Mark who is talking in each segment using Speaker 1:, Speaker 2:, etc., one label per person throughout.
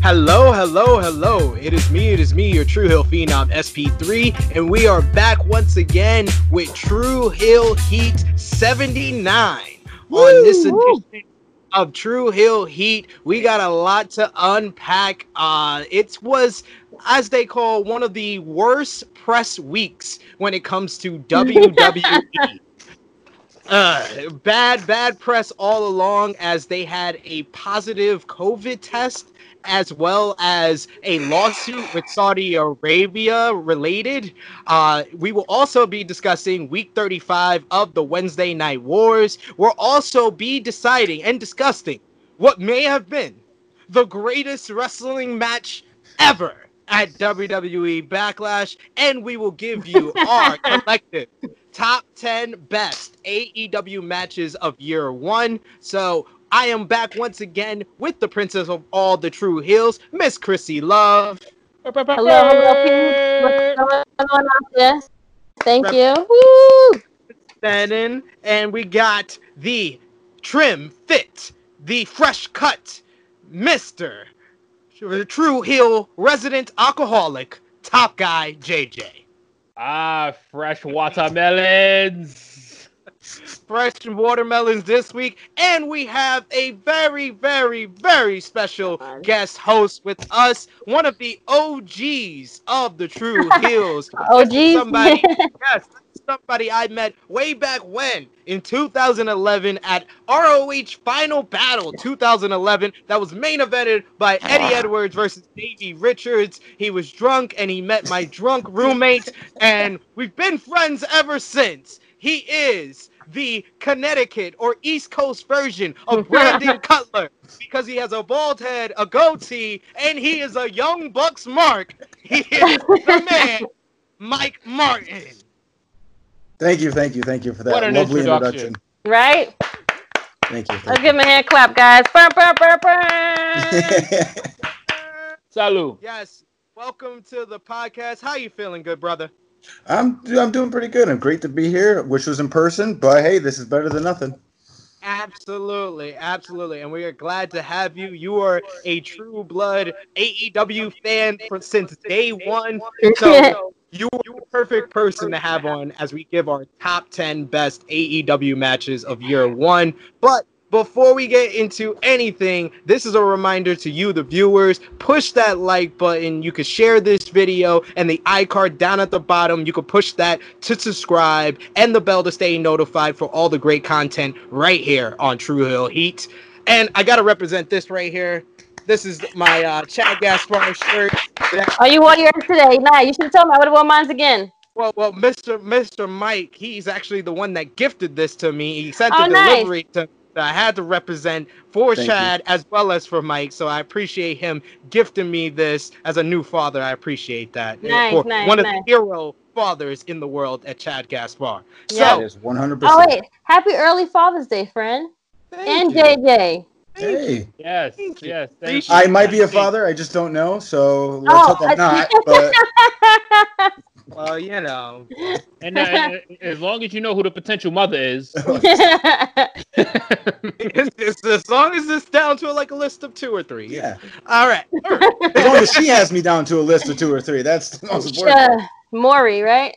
Speaker 1: Hello, hello, hello. It is me, it is me, your Tru Heel Phenom SP3, and we are back once again with Tru Heel Heat 79.
Speaker 2: Woo,
Speaker 1: On this
Speaker 2: woo.
Speaker 1: edition of Tru Heel Heat, we got a lot to unpack. Uh, it was, as they call, one of the worst press weeks when it comes to WWE. Uh, bad, bad press all along as they had a positive COVID test as well as a lawsuit with Saudi Arabia related. Uh, we will also be discussing week 35 of the Wednesday Night Wars. We'll also be deciding and discussing what may have been the greatest wrestling match ever at WWE Backlash, and we will give you our collective top 10 best AEW matches of year one. So I am back once again with the princess of all the Tru Heels, Miss Krssi Luv.
Speaker 2: Hello, hello, peeps. What's going on? Thank
Speaker 1: Rep-
Speaker 2: you. Woo!
Speaker 1: Shannon, and we got the trim fit, the fresh cut, Mr. the Tru Heel resident alcoholic, top guy JJ.
Speaker 3: Ah, fresh watermelons.
Speaker 1: Fresh watermelons this week, and we have a very, very, very special guest host with us, one of the OGs of the Tru Heels.
Speaker 2: Oh,
Speaker 1: is
Speaker 2: geez.
Speaker 1: somebody, yes, somebody I met way back when in 2011 at ROH Final Battle 2011. That was main evented by Eddie Edwards versus Davey Richards. He was drunk and he met my drunk roommate, and we've been friends ever since. He is the Connecticut or East Coast version of Brandon Cutler because he has a bald head, a goatee, and he is a young Bucks mark. He is the man, Mike Martin.
Speaker 4: Thank you, thank you, thank you for that
Speaker 3: What an
Speaker 4: lovely
Speaker 3: introduction.
Speaker 4: introduction.
Speaker 2: right?
Speaker 4: Thank you.
Speaker 2: Let's
Speaker 4: Thank
Speaker 2: give him a hand clap, guys. Burr, burr, burr, burr.
Speaker 3: Salud.
Speaker 1: Yes, welcome to the podcast. How you feeling, good brother?
Speaker 4: I'm I'm doing pretty good. I'm great to be here. Wish was in person, but hey, this is better than nothing.
Speaker 1: Absolutely, absolutely, and we are glad to have you. You are a true blood AEW fan for, since day one, so you are the perfect person to have on as we give our top ten best AEW matches of year one. But before we get into anything, this is a reminder to you, the viewers. Push that like button. You can share this video and the iCard down at the bottom. You can push that to subscribe and the bell to stay notified for all the great content right here on Tru Heel Heat. And I gotta represent this right here. This is my uh, Shad Gaspard shirt.
Speaker 2: Are you wore yours today? Nah, you should have told me. I would have worn mine again.
Speaker 1: Well, well, Mr. Mr. Mike, he's actually the one that gifted this to me. He sent
Speaker 2: Oh,
Speaker 1: the
Speaker 2: nice.
Speaker 1: delivery to. I had to represent for
Speaker 4: Thank you.
Speaker 1: Shad as well as for Mike, so I appreciate him gifting me this as a new father. I appreciate that.
Speaker 2: Nice,
Speaker 1: for
Speaker 2: nice,
Speaker 1: one of the hero fathers in the world at Shad Gaspard.
Speaker 2: Yeah.
Speaker 1: So,
Speaker 4: That is 100.
Speaker 2: Oh,
Speaker 4: percent
Speaker 2: wait. Happy early Father's Day, friend.
Speaker 1: thank
Speaker 2: And
Speaker 1: you.
Speaker 2: JJ.
Speaker 4: Hey,
Speaker 3: Yes,
Speaker 1: Thank
Speaker 3: yes.
Speaker 1: Thank
Speaker 3: Thank
Speaker 1: you.
Speaker 3: you.
Speaker 4: I might be a father. I just don't know. So let's
Speaker 2: Oh,
Speaker 4: hope I'm not. But
Speaker 1: Well, you know,
Speaker 3: And uh, as long as you know who the potential mother is,
Speaker 1: it's, as long as it's down to like a list of two or three.
Speaker 4: yeah,
Speaker 1: All right.
Speaker 4: as long as she has me down to a list of two or three, that's the most important.
Speaker 2: Uh, Maury, right?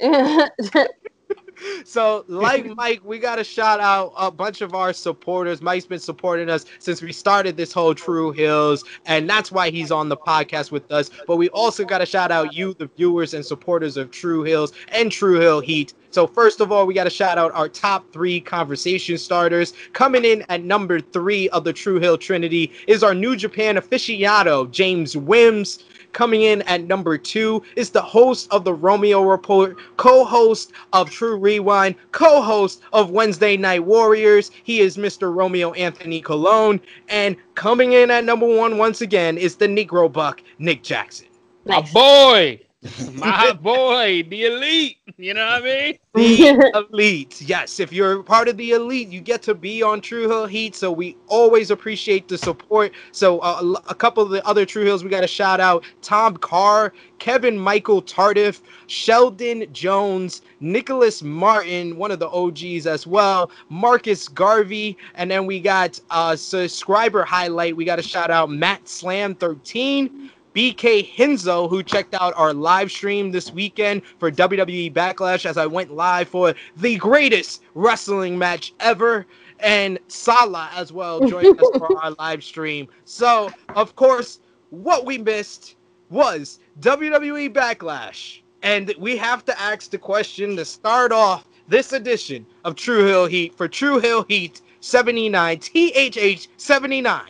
Speaker 1: So, like Mike, we got to shout out a bunch of our supporters. Mike's been supporting us since we started this whole Tru Heels, and that's why he's on the podcast with us. But we also got to shout out you, the viewers and supporters of Tru Heels and Tru Heel Heat. So, first of all, we got to shout out our top three conversation starters. Coming in at number three of the Tru Heel Trinity is our New Japan aficionado, James Wims. Coming in at number two is the host of the Romeo Report, co host of True Rewind, co host of Wednesday Night Warriors. He is Mr. Romeo Anthony Colon. And coming in at number one once again is the Negro Buck, Nick Jackson.
Speaker 3: my
Speaker 2: nice.
Speaker 3: boy. My boy, the elite. You know what I mean?
Speaker 1: The elite. Yes, if you're part of the elite, you get to be on Tru Heel Heat. So we always appreciate the support. So uh, a couple of the other Tru Heels, we got to shout out Tom Carr, Kevin Michael Tardif, Sheldon Jones, Nicholas Martin, one of the OGs as well, Marcus Garvey, and then we got uh subscriber highlight. We got to shout out Matt Slam 13. BK Hinzo, who checked out our live stream this weekend for WWE Backlash as I went live for the greatest wrestling match ever. And Sala as well joined us for our live stream. So, of course, what we missed was WWE Backlash. And we have to ask the question to start off this edition of Tru Heel Heat for Tru Heel Heat 79, THH 79.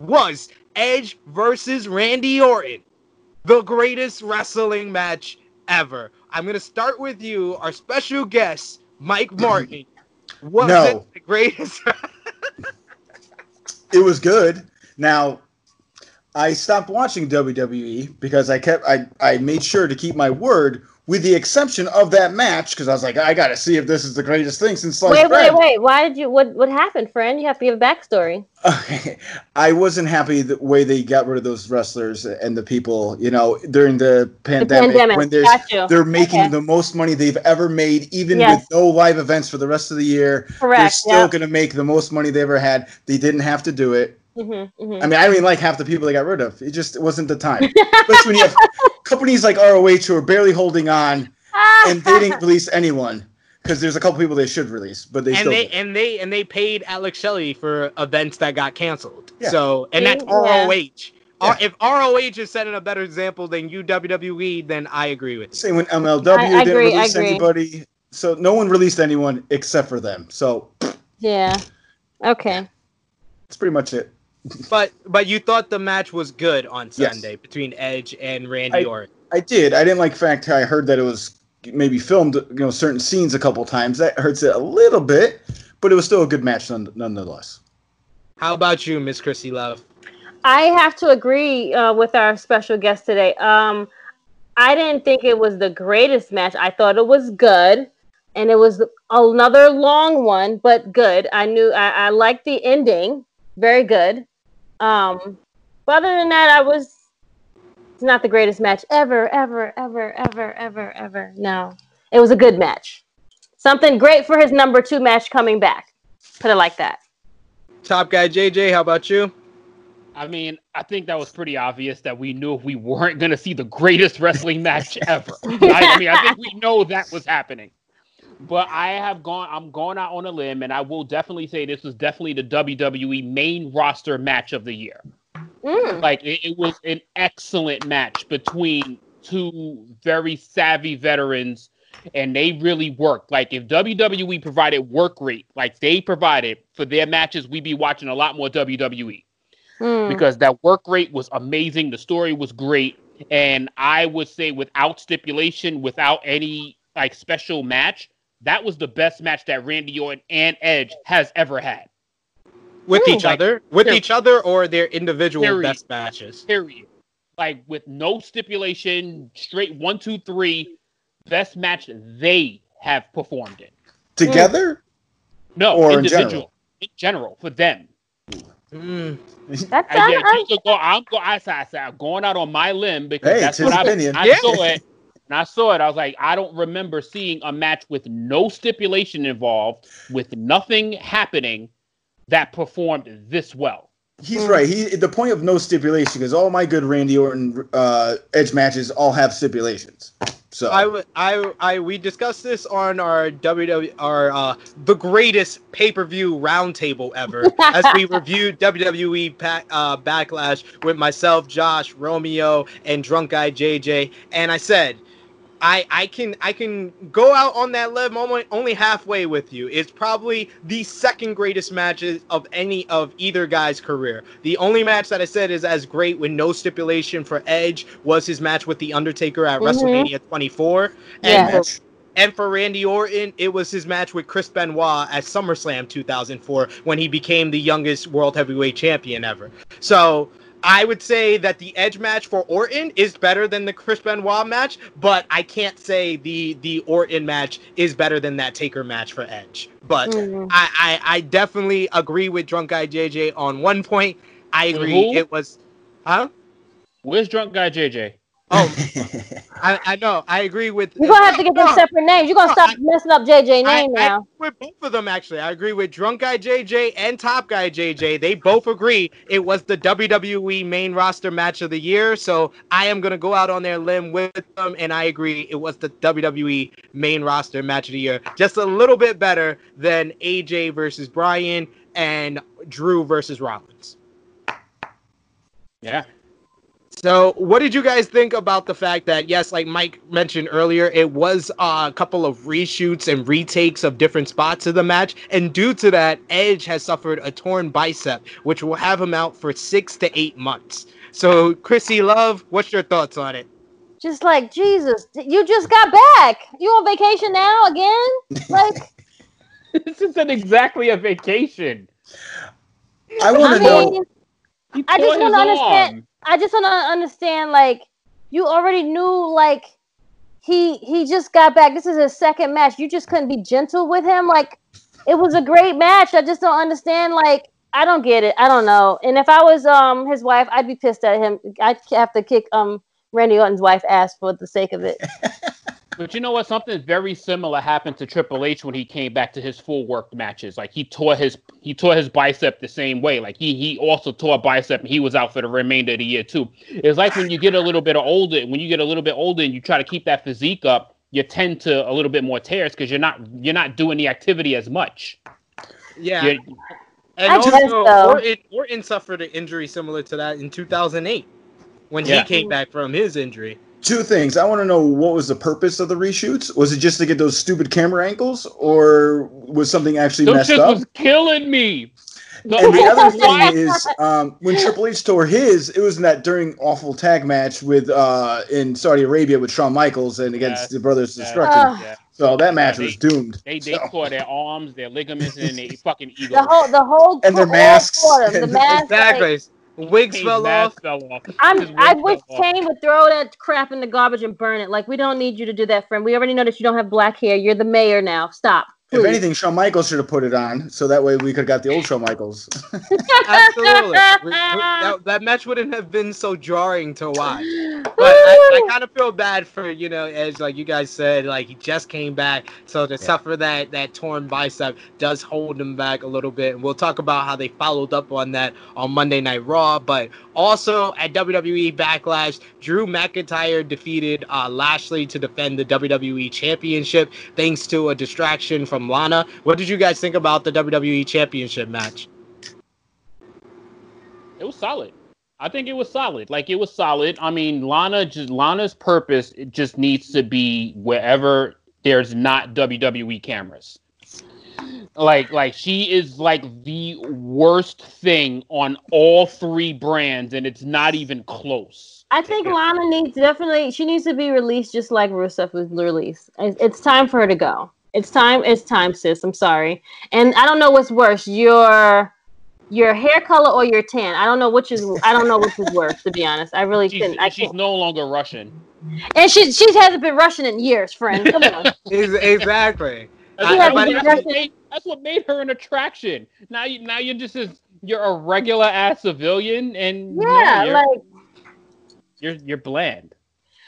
Speaker 1: Was Edge versus Randy Orton, the greatest wrestling match ever. I'm gonna start with you, our special guest, Mike Martin. Was
Speaker 4: No.
Speaker 1: it the greatest?
Speaker 4: It was good. Now, I stopped watching WWE because I kept I, I made sure to keep my word, with the exception of that match, because I was like, I gotta see if this is the greatest thing since sliced
Speaker 2: wait, wait,
Speaker 4: bread.
Speaker 2: wait. Why did you? What what happened, friend? You have to give a backstory.
Speaker 4: Okay. I wasn't happy the way they got rid of those wrestlers and the people, you know, during the
Speaker 2: The
Speaker 4: pandemic,
Speaker 2: pandemic.
Speaker 4: when there's
Speaker 2: Got you.
Speaker 4: they're making
Speaker 2: Okay.
Speaker 4: the most money they've ever made, even
Speaker 2: Yes.
Speaker 4: with no live events for the rest of the year.
Speaker 2: Correct.
Speaker 4: They're still
Speaker 2: Yeah.
Speaker 4: gonna make the most money they ever had. They didn't have to do it.
Speaker 2: Mm-hmm, mm-hmm.
Speaker 4: I mean, I don't even like half the people they got rid of. It just wasn't the time. Especially when you have companies like ROH who are barely holding on and they didn't release anyone. Because there's a couple people they should release, but they
Speaker 1: and
Speaker 4: still
Speaker 1: they
Speaker 4: didn't.
Speaker 1: and they and they paid Alex Shelley for events that got canceled.
Speaker 4: Yeah.
Speaker 1: So and that's
Speaker 2: Yeah.
Speaker 1: ROH.
Speaker 4: Yeah.
Speaker 1: If ROH is setting a better example than you WWE, then I agree with you.
Speaker 4: Same when MLW
Speaker 2: I- I
Speaker 4: didn't
Speaker 2: agree,
Speaker 4: release anybody. So no one released anyone except for them. So
Speaker 2: yeah. Okay.
Speaker 4: that's pretty much it.
Speaker 1: But but you thought the match was good on
Speaker 4: Yes.
Speaker 1: Sunday between Edge and Randy
Speaker 4: I-
Speaker 1: Orton.
Speaker 4: I did. I didn't like the fact I heard that it was maybe filmed, you know, certain scenes a couple times. That hurts it a little bit, but it was still a good match none, nonetheless.
Speaker 1: How about you, Miss Krssi Luv?
Speaker 2: I have to agree uh, with our special guest today. Um, I didn't think it was the greatest match. I thought it was good, and it was another long one, but good. I knew I, I liked the ending, very good. Um, but other than that, I was. It's not the greatest match ever, ever, ever, ever, ever, ever. No, it was a good match. Something great for his number two match coming back. Put it like that.
Speaker 1: Top guy JJ, how about you?
Speaker 3: I mean, I think that was pretty obvious that we knew we weren't going to see the greatest wrestling match ever. I, I mean, I think we know that was happening. But I have gone, I'm going out on a limb, and I will definitely say this was definitely the WWE main roster match of the year.
Speaker 2: Mm.
Speaker 3: Like, it, it was an excellent match between two very savvy veterans, and they really worked. Like, if WWE provided work rate, like they provided for their matches, we'd be watching a lot more WWE
Speaker 2: Mm.
Speaker 3: because that work rate was amazing. The story was great. And I would say, without stipulation, without any like special match, that was the best match that Randy Orton and Edge has ever had.
Speaker 1: With
Speaker 2: Ooh.
Speaker 1: each
Speaker 3: Like,
Speaker 1: other? With
Speaker 3: here-
Speaker 1: each other or their individual
Speaker 3: Period.
Speaker 1: best matches?
Speaker 3: Period. Like with no stipulation, straight one, two, three, best match they have performed in.
Speaker 4: Together?
Speaker 3: No,
Speaker 4: Or in
Speaker 3: individual.
Speaker 4: general?
Speaker 3: In general, for them.
Speaker 1: Mm.
Speaker 2: That's
Speaker 3: I, yeah,
Speaker 2: I-
Speaker 3: just to go, I'm, go, I, said- I I'm going out on my limb because
Speaker 4: Hey,
Speaker 3: that's
Speaker 4: it's
Speaker 3: what
Speaker 4: his
Speaker 3: I,
Speaker 4: opinion.
Speaker 3: I
Speaker 1: Yeah.
Speaker 3: saw it. And I saw it. I was like, I don't remember seeing a match with no stipulation involved, with nothing happening, that performed this well.
Speaker 4: He's right. He the point of no stipulation because all my good Randy Orton uh, Edge matches all have stipulations. So
Speaker 1: I, w- I, I, we discussed this on our WWE, our uh, the greatest pay per view roundtable ever, as we reviewed WWE pa- uh, Backlash with myself, Josh, Romeo, and Drunk Guy JJ, and I said, I, I can, I can go out on that limb only, only halfway with you. It's probably the second greatest matches of any of either guy's career. The only match that I said is as great with no stipulation for Edge was his match with The Undertaker at
Speaker 2: Mhm.
Speaker 1: WrestleMania 24.
Speaker 2: Yeah.
Speaker 1: And, and for Randy Orton, it was his match with Chris Benoit at SummerSlam 2004 when he became the youngest World Heavyweight Champion ever. So I would say that the Edge match for Orton is better than the Chris Benoit match, but I can't say the the Orton match is better than that Taker match for Edge. But
Speaker 2: Mhm.
Speaker 1: I, I I definitely agree with Drunk Guy JJ on one point. I agree
Speaker 3: who?
Speaker 1: it was, huh?
Speaker 3: Where's drunk guy JJ?
Speaker 1: Oh, I, I know. I agree with.
Speaker 2: You're gonna have to get them separate names. You're gonna stop
Speaker 1: I-
Speaker 2: messing up JJ name
Speaker 1: I
Speaker 2: now.
Speaker 1: agree with both of them actually. I agree with Drunk Guy JJ and Top Guy JJ. They both agree it was the WWE main roster match of the year. So I am gonna go out on their limb with them, and I agree it was the WWE main roster match of the year. Just a little bit better than AJ versus Bryan and Drew versus Rollins.
Speaker 3: Yeah.
Speaker 1: So, what did you guys think about the fact that, yes, like Mike mentioned earlier, it was uh, a couple of reshoots and retakes of different spots of the match, and due to that, Edge has suffered a torn bicep, which will have him out for six to eight months. So, Krssi Luv, what's your thoughts on it?
Speaker 2: Just like Jesus, you just got back. You on vacation now again? Like,
Speaker 3: this isn't exactly a vacation.
Speaker 4: I want to know.
Speaker 2: mean,
Speaker 3: He
Speaker 2: I just
Speaker 3: his
Speaker 2: wanna understand-
Speaker 3: arm.
Speaker 2: I just to understand. Like, you already knew. Like, he he just got back. This is his second match. You just couldn't be gentle with him. Like, it was a great match. I just don't understand. Like, I don't get it. I don't know. And if I was um his wife, I'd be pissed at him. I'd have to kick um Randy Orton's wife ass for the sake of it.
Speaker 3: But you know what? Something very similar happened to Triple H when he came back to his full work matches. Like he tore his he tore his bicep the same way. Like he he also tore a bicep and he was out for the remainder of the year too. It's like when you get a little bit older, when you get a little bit older and you try to keep that physique up, you tend to a little bit more tears because you're not you're not doing the activity as much.
Speaker 1: Yeah.
Speaker 3: You're-
Speaker 1: And
Speaker 2: I
Speaker 1: also,
Speaker 2: so.
Speaker 1: Orton, Orton suffered an injury similar to that in 2008 when
Speaker 3: Yeah.
Speaker 1: he came back from his injury.
Speaker 4: Two things. I want to know what was the purpose of the reshoots? Was it just to get those stupid camera angles, or was something actually
Speaker 3: Those
Speaker 4: messed
Speaker 3: shit
Speaker 4: up?
Speaker 3: was killing me. The-
Speaker 4: And the other thing is, um, when Triple H tore his, it was in that during awful tag match with uh, in Saudi Arabia with Shawn Michaels and against
Speaker 3: Yes,
Speaker 4: the Brothers
Speaker 3: yes.
Speaker 4: Destruction.
Speaker 2: Ugh.
Speaker 3: yeah.
Speaker 4: so that match
Speaker 3: Yeah,
Speaker 4: was doomed.
Speaker 3: They they
Speaker 4: So-
Speaker 3: tore their arms, their ligaments, and their fucking egos.
Speaker 2: The whole the whole
Speaker 4: And their
Speaker 2: all
Speaker 4: masks.
Speaker 2: four them, The
Speaker 4: And-
Speaker 2: masks. like,
Speaker 1: Exactly. Wigs
Speaker 3: His
Speaker 1: fell
Speaker 3: mask
Speaker 1: off.
Speaker 3: fell off.
Speaker 2: I'm,
Speaker 3: wig
Speaker 2: I wish
Speaker 3: off.
Speaker 2: Kane would throw that crap in the garbage and burn it. Like we don't need you to do that, friend. We already know that you don't have black hair. You're the mayor now. Stop.
Speaker 4: If
Speaker 2: please.
Speaker 4: anything, Shawn Michaels should have put it on, so that way we could have got the old Shawn Michaels.
Speaker 1: Absolutely. We- we- that, that match wouldn't have been so jarring to watch. But I, I kind of feel bad for you know, as like you guys said, like he just came back, so to suffer that that torn bicep does hold him back a little bit. And we'll talk about how they followed up on that on Monday Night Raw. But also at WWE Backlash, Drew McIntyre defeated uh, Lashley to defend the WWE Championship thanks to a distraction from Lana. What did you guys think about the WWE Championship match?
Speaker 3: It was solid. I think it was solid. Like it was solid. I mean, Lana just Lana's purpose it just needs to be wherever there's not WWE cameras. Like like she is like the worst thing on all three brands and it's not even close.
Speaker 2: I think Lana needs definitely. She needs to be released just like Rusev was released. It's, it's time for her to go. It's time. It's time, sis. I'm sorry. And I don't know what's worse, your your hair color or your tan. I don't know which is. I don't know which is worse. To be honest, I really
Speaker 3: She's,
Speaker 2: couldn't. I
Speaker 3: she's
Speaker 2: can't.
Speaker 3: no longer Russian.
Speaker 2: And she she hasn't been Russian in years, friend. Come on.
Speaker 1: Exactly.
Speaker 3: That's,
Speaker 1: I-
Speaker 3: that's what- that's what made, that's what made her an attraction. Now you now you're just as you're a regular ass civilian and no,
Speaker 2: Yeah,
Speaker 3: you're,
Speaker 2: like
Speaker 3: you're you're bland.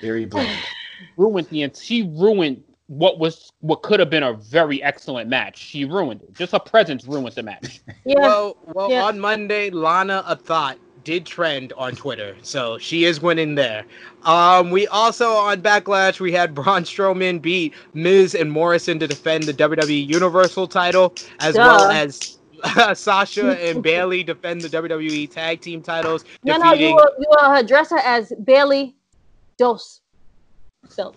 Speaker 4: Very bland.
Speaker 3: ruined the ent- she ruined what was what could have been a very excellent match. She ruined it. Just her presence ruined the match.
Speaker 2: yeah.
Speaker 1: Well, well,
Speaker 2: Yeah.
Speaker 1: on Monday, Lana a thought did trend on Twitter, so she is winning there. Um, we also on Backlash we had Braun Strowman beat Miz and Morrison to defend the WWE Universal title, as
Speaker 2: Duh.
Speaker 1: well as Sasha and Bayley defend the WWE Tag Team titles,
Speaker 2: no, no, you
Speaker 1: defeating
Speaker 2: will, you will address her as Bayley Dos. So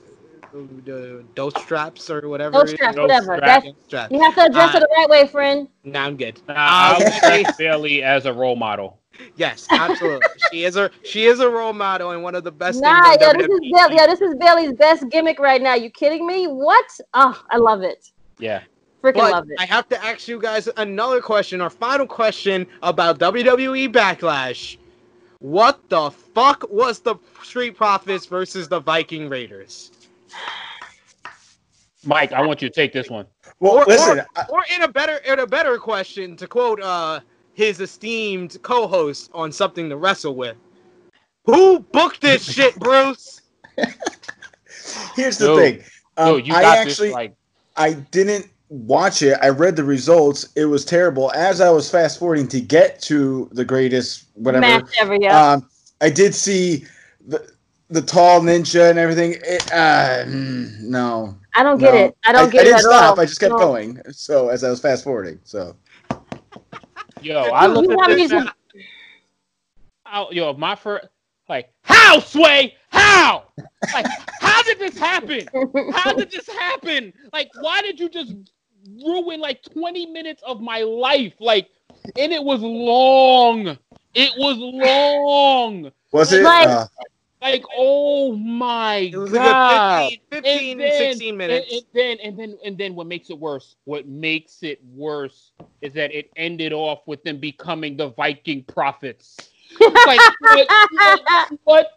Speaker 1: the Dos Straps or whatever.
Speaker 2: Dos
Speaker 1: it is.
Speaker 2: straps, whatever.
Speaker 3: straps.
Speaker 2: That's
Speaker 1: Straps.
Speaker 2: you have to address
Speaker 1: Uh,
Speaker 2: her the right way, friend.
Speaker 1: Now I'm good.
Speaker 3: Uh, I
Speaker 1: Uh,
Speaker 3: would take Bayley as a role model.
Speaker 1: yes, absolutely. she is a she is a role model and one of the best.
Speaker 2: Nah,
Speaker 1: things
Speaker 2: yo, this is
Speaker 1: WWE.
Speaker 2: Bayley. Yo, this is Bayley's best gimmick right now. You kidding me? What? Oh, I love it.
Speaker 3: Yeah.
Speaker 2: Freaking
Speaker 1: But
Speaker 2: love it.
Speaker 1: I have to ask you guys another question, our final question about WWE Backlash. What the fuck was the Street Profits versus the Viking Raiders?
Speaker 3: Mike, I want you to take this one.
Speaker 4: Well,
Speaker 1: or,
Speaker 4: listen,
Speaker 1: or,
Speaker 4: I-
Speaker 1: or in a better in a better question, to quote uh, his esteemed co-host on something to wrestle with. Who booked this shit, Bruce?
Speaker 4: here's the
Speaker 3: Yo,
Speaker 4: thing. Um,
Speaker 3: Yo, you
Speaker 4: I
Speaker 3: got
Speaker 4: actually,
Speaker 3: this. Like,
Speaker 4: I didn't watch it. I read the results. It was terrible. As I was fast forwarding to get to the greatest whatever,
Speaker 2: Match ever, yeah.
Speaker 4: um, I did see the the tall ninja and everything. It, uh, mm, no,
Speaker 2: I don't get
Speaker 4: no.
Speaker 2: it. I don't get
Speaker 4: I
Speaker 2: it
Speaker 4: didn't
Speaker 2: at
Speaker 4: stop.
Speaker 2: all.
Speaker 4: I just kept
Speaker 2: No.
Speaker 4: going. So as I was fast forwarding, so
Speaker 3: yo, I
Speaker 2: You
Speaker 3: looked at this.
Speaker 2: these-
Speaker 3: I- yo, my first, like, how Sway? How? Like, how did this happen? How did this happen? Like, why did you just ruin like 20 minutes of my life? Like, and it was long. It was long.
Speaker 4: was it?
Speaker 2: Like-
Speaker 4: uh,
Speaker 3: Like, oh my
Speaker 1: It was
Speaker 3: god.
Speaker 1: a 15, 15
Speaker 3: And then-
Speaker 1: 16 minutes.
Speaker 3: And, and then and then and then what makes it worse? What makes it worse is that it ended off with them becoming the Viking Profits. Like what? What? what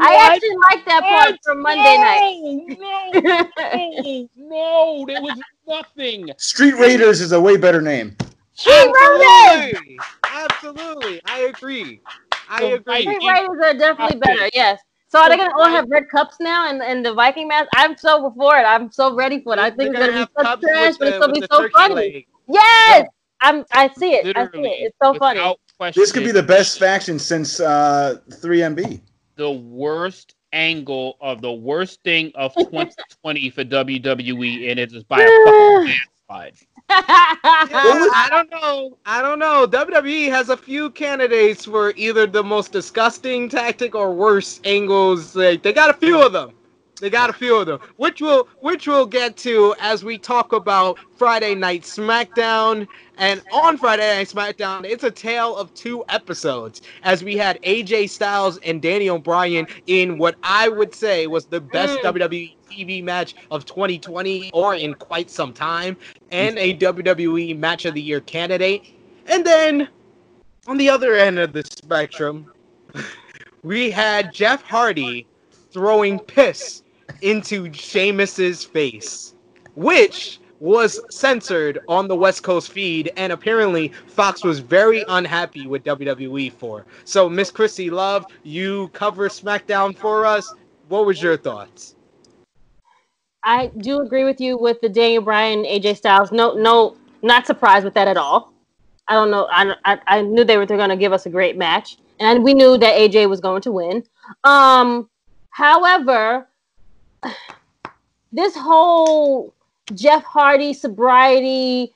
Speaker 2: I actually like that part
Speaker 3: What?
Speaker 2: from Monday night.
Speaker 3: No, no, no, there was nothing.
Speaker 4: Street Raiders is a way better name.
Speaker 2: Street Raiders!
Speaker 1: Absolutely, absolutely. I agree. I agree.
Speaker 3: Viking-
Speaker 2: Raiders are definitely better. Yes. So are they gonna all have red cups now and and the Viking match? I'm so before it. I'm so ready for it. I think it's
Speaker 1: They're
Speaker 2: gonna
Speaker 1: have
Speaker 2: be such trash,
Speaker 1: with
Speaker 2: but it's gonna be so funny.
Speaker 1: leg.
Speaker 2: Yes, I'm. I see it. I see it. It's so funny.
Speaker 3: question,
Speaker 4: This could be the best faction since uh, 3MB.
Speaker 3: the worst angle of the worst thing of 2020 for WWE, and it is by a fucking landslide.
Speaker 1: I don't know. I don't know. WWE has a few candidates for either the most disgusting tactic or worse angles. Like they got a few of them. They got a few of them, which we'll which we'll get to as we talk about Friday Night SmackDown. And on Friday Night SmackDown, it's a tale of two episodes, as we had AJ Styles and Daniel Bryan in what I would say was the best
Speaker 2: Mm.
Speaker 1: WWE TV match of 2020 or in quite some time, and a WWE Match of the Year candidate. And then on the other end of the spectrum, we had Jeff Hardy throwing piss into Sheamus's face, which was censored on the West Coast feed, and apparently Fox was very unhappy with WWE for. So, Miss Krssi Luv, you cover SmackDown for us. What was your thoughts?
Speaker 2: I do agree with you with the Daniel Bryan AJ Styles. No, no, not surprised with that at all. I don't know. I I, I knew they were going to give us a great match, and we knew that AJ was going to win. Um, however, this whole Jeff Hardy sobriety,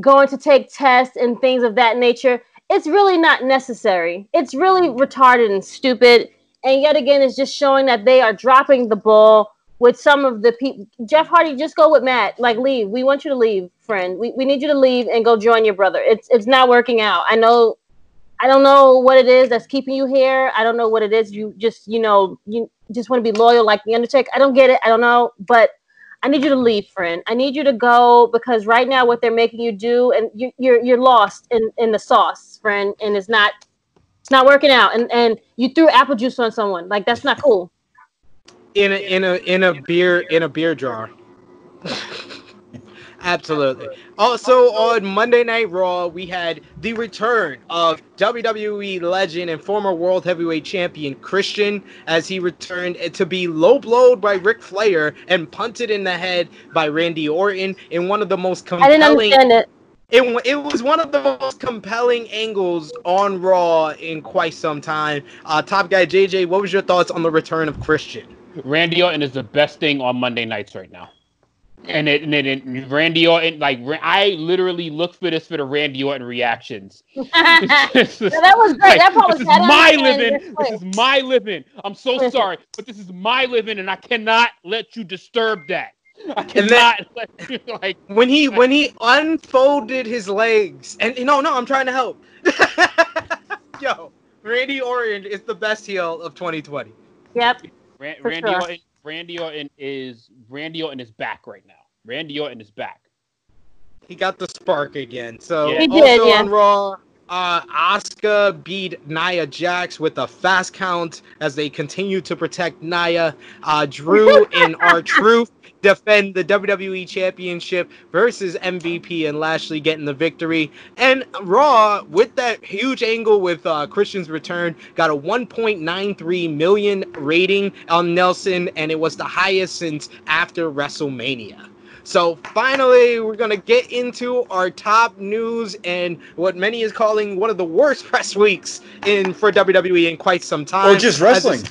Speaker 2: going to take tests and things of that nature, it's really not necessary. It's really retarded and stupid. And yet again, it's just showing that they are dropping the ball with some of the people. Jeff Hardy, just go with Matt. Like, leave. We want you to leave, friend. We, we need you to leave and go join your brother. It's it's not working out. I know. I don't know what it is that's keeping you here. I don't know what it is. You just, you know, you just want to be loyal like the Undertaker. I don't get it. I don't know, but I need you to leave, friend. I need you to go because right now what they're making you do, and you, you're you're lost in in the sauce, friend, and it's not it's not working out. And and you threw apple juice on someone. Like that's not cool.
Speaker 1: In a in a in a beer in a beer jar. Absolutely. Also on Monday Night Raw, we had the return of WWE legend and former World Heavyweight Champion Christian as he returned to be low blowed by Ric Flair and punted in the head by Randy Orton in one of the most compelling.
Speaker 2: I didn't
Speaker 1: compelling
Speaker 2: understand it.
Speaker 1: it, it was one of the most compelling angles on Raw in quite some time. Uh, top guy JJ, what was your thoughts on the return of Christian?
Speaker 3: Randy Orton is the best thing on Monday nights right now. And it, and it, and Randy Orton, like I literally look for this for the Randy Orton reactions.
Speaker 2: that
Speaker 3: This is-
Speaker 2: was great. That part was
Speaker 3: this is my living.
Speaker 2: this
Speaker 3: This is my living. I'm so sorry, but this is my living, and I cannot let you disturb that. I
Speaker 1: And
Speaker 3: cannot let you like.
Speaker 1: when he when he unfolded his legs and no no I'm trying to help. Yo, Randy Orton is the best heel of 2020.
Speaker 2: Yep.
Speaker 3: Ran- Randy
Speaker 2: sure.
Speaker 3: Orton. Randy Orton is Randy Orton is back right now. Randy Orton is back.
Speaker 1: He got the spark again. So
Speaker 3: Yeah.
Speaker 2: He
Speaker 1: also
Speaker 2: did, yeah.
Speaker 1: on Raw, Uh, Asuka beat Nia Jax with a fast count as they continue to protect Nia. Uh, Drew and R-Truth defend the WWE Championship versus MVP and Lashley getting the victory. And Raw, with that huge angle with uh, Christian's return, got a 1.93 million rating on Nielsen, and it was the highest since after WrestleMania. So finally, we're gonna get into our top news and what many is calling one of the worst press weeks in for WWE in quite some time.
Speaker 4: Or just wrestling.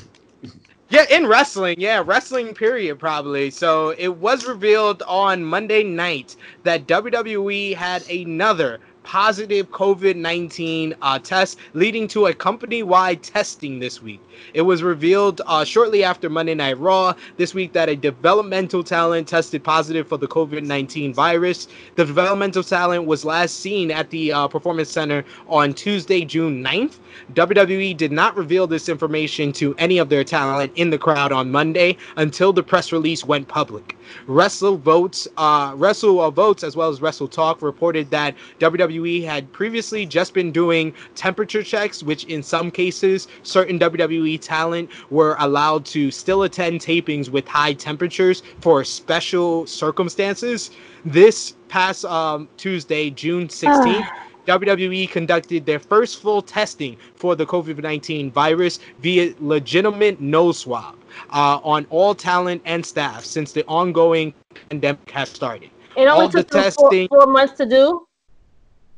Speaker 1: Yeah, in wrestling, yeah, wrestling period probably. So it was revealed on Monday night that WWE had another positive COVID 19 uh, test, leading to a company wide testing this week. It was revealed uh, shortly after Monday Night Raw this week that a developmental talent tested positive for the COVID 19 virus. The developmental talent was last seen at the uh, Performance Center on Tuesday, June 9th. WWE did not reveal this information to any of their talent in the crowd on Monday until the press release went public. Wrestle Votes, uh, Wrestle uh, Votes, as well as Wrestle Talk reported that WWE had previously just been doing temperature checks, which in some cases, certain WWE talent were allowed to still attend tapings with high temperatures for special circumstances. This past um, Tuesday, June 16th, WWE conducted their first full testing for the COVID 19 virus via legitimate nose swab uh, on all talent and staff since the ongoing pandemic has started.
Speaker 2: It only
Speaker 1: All
Speaker 2: took them
Speaker 1: testing-
Speaker 2: four, four months to do.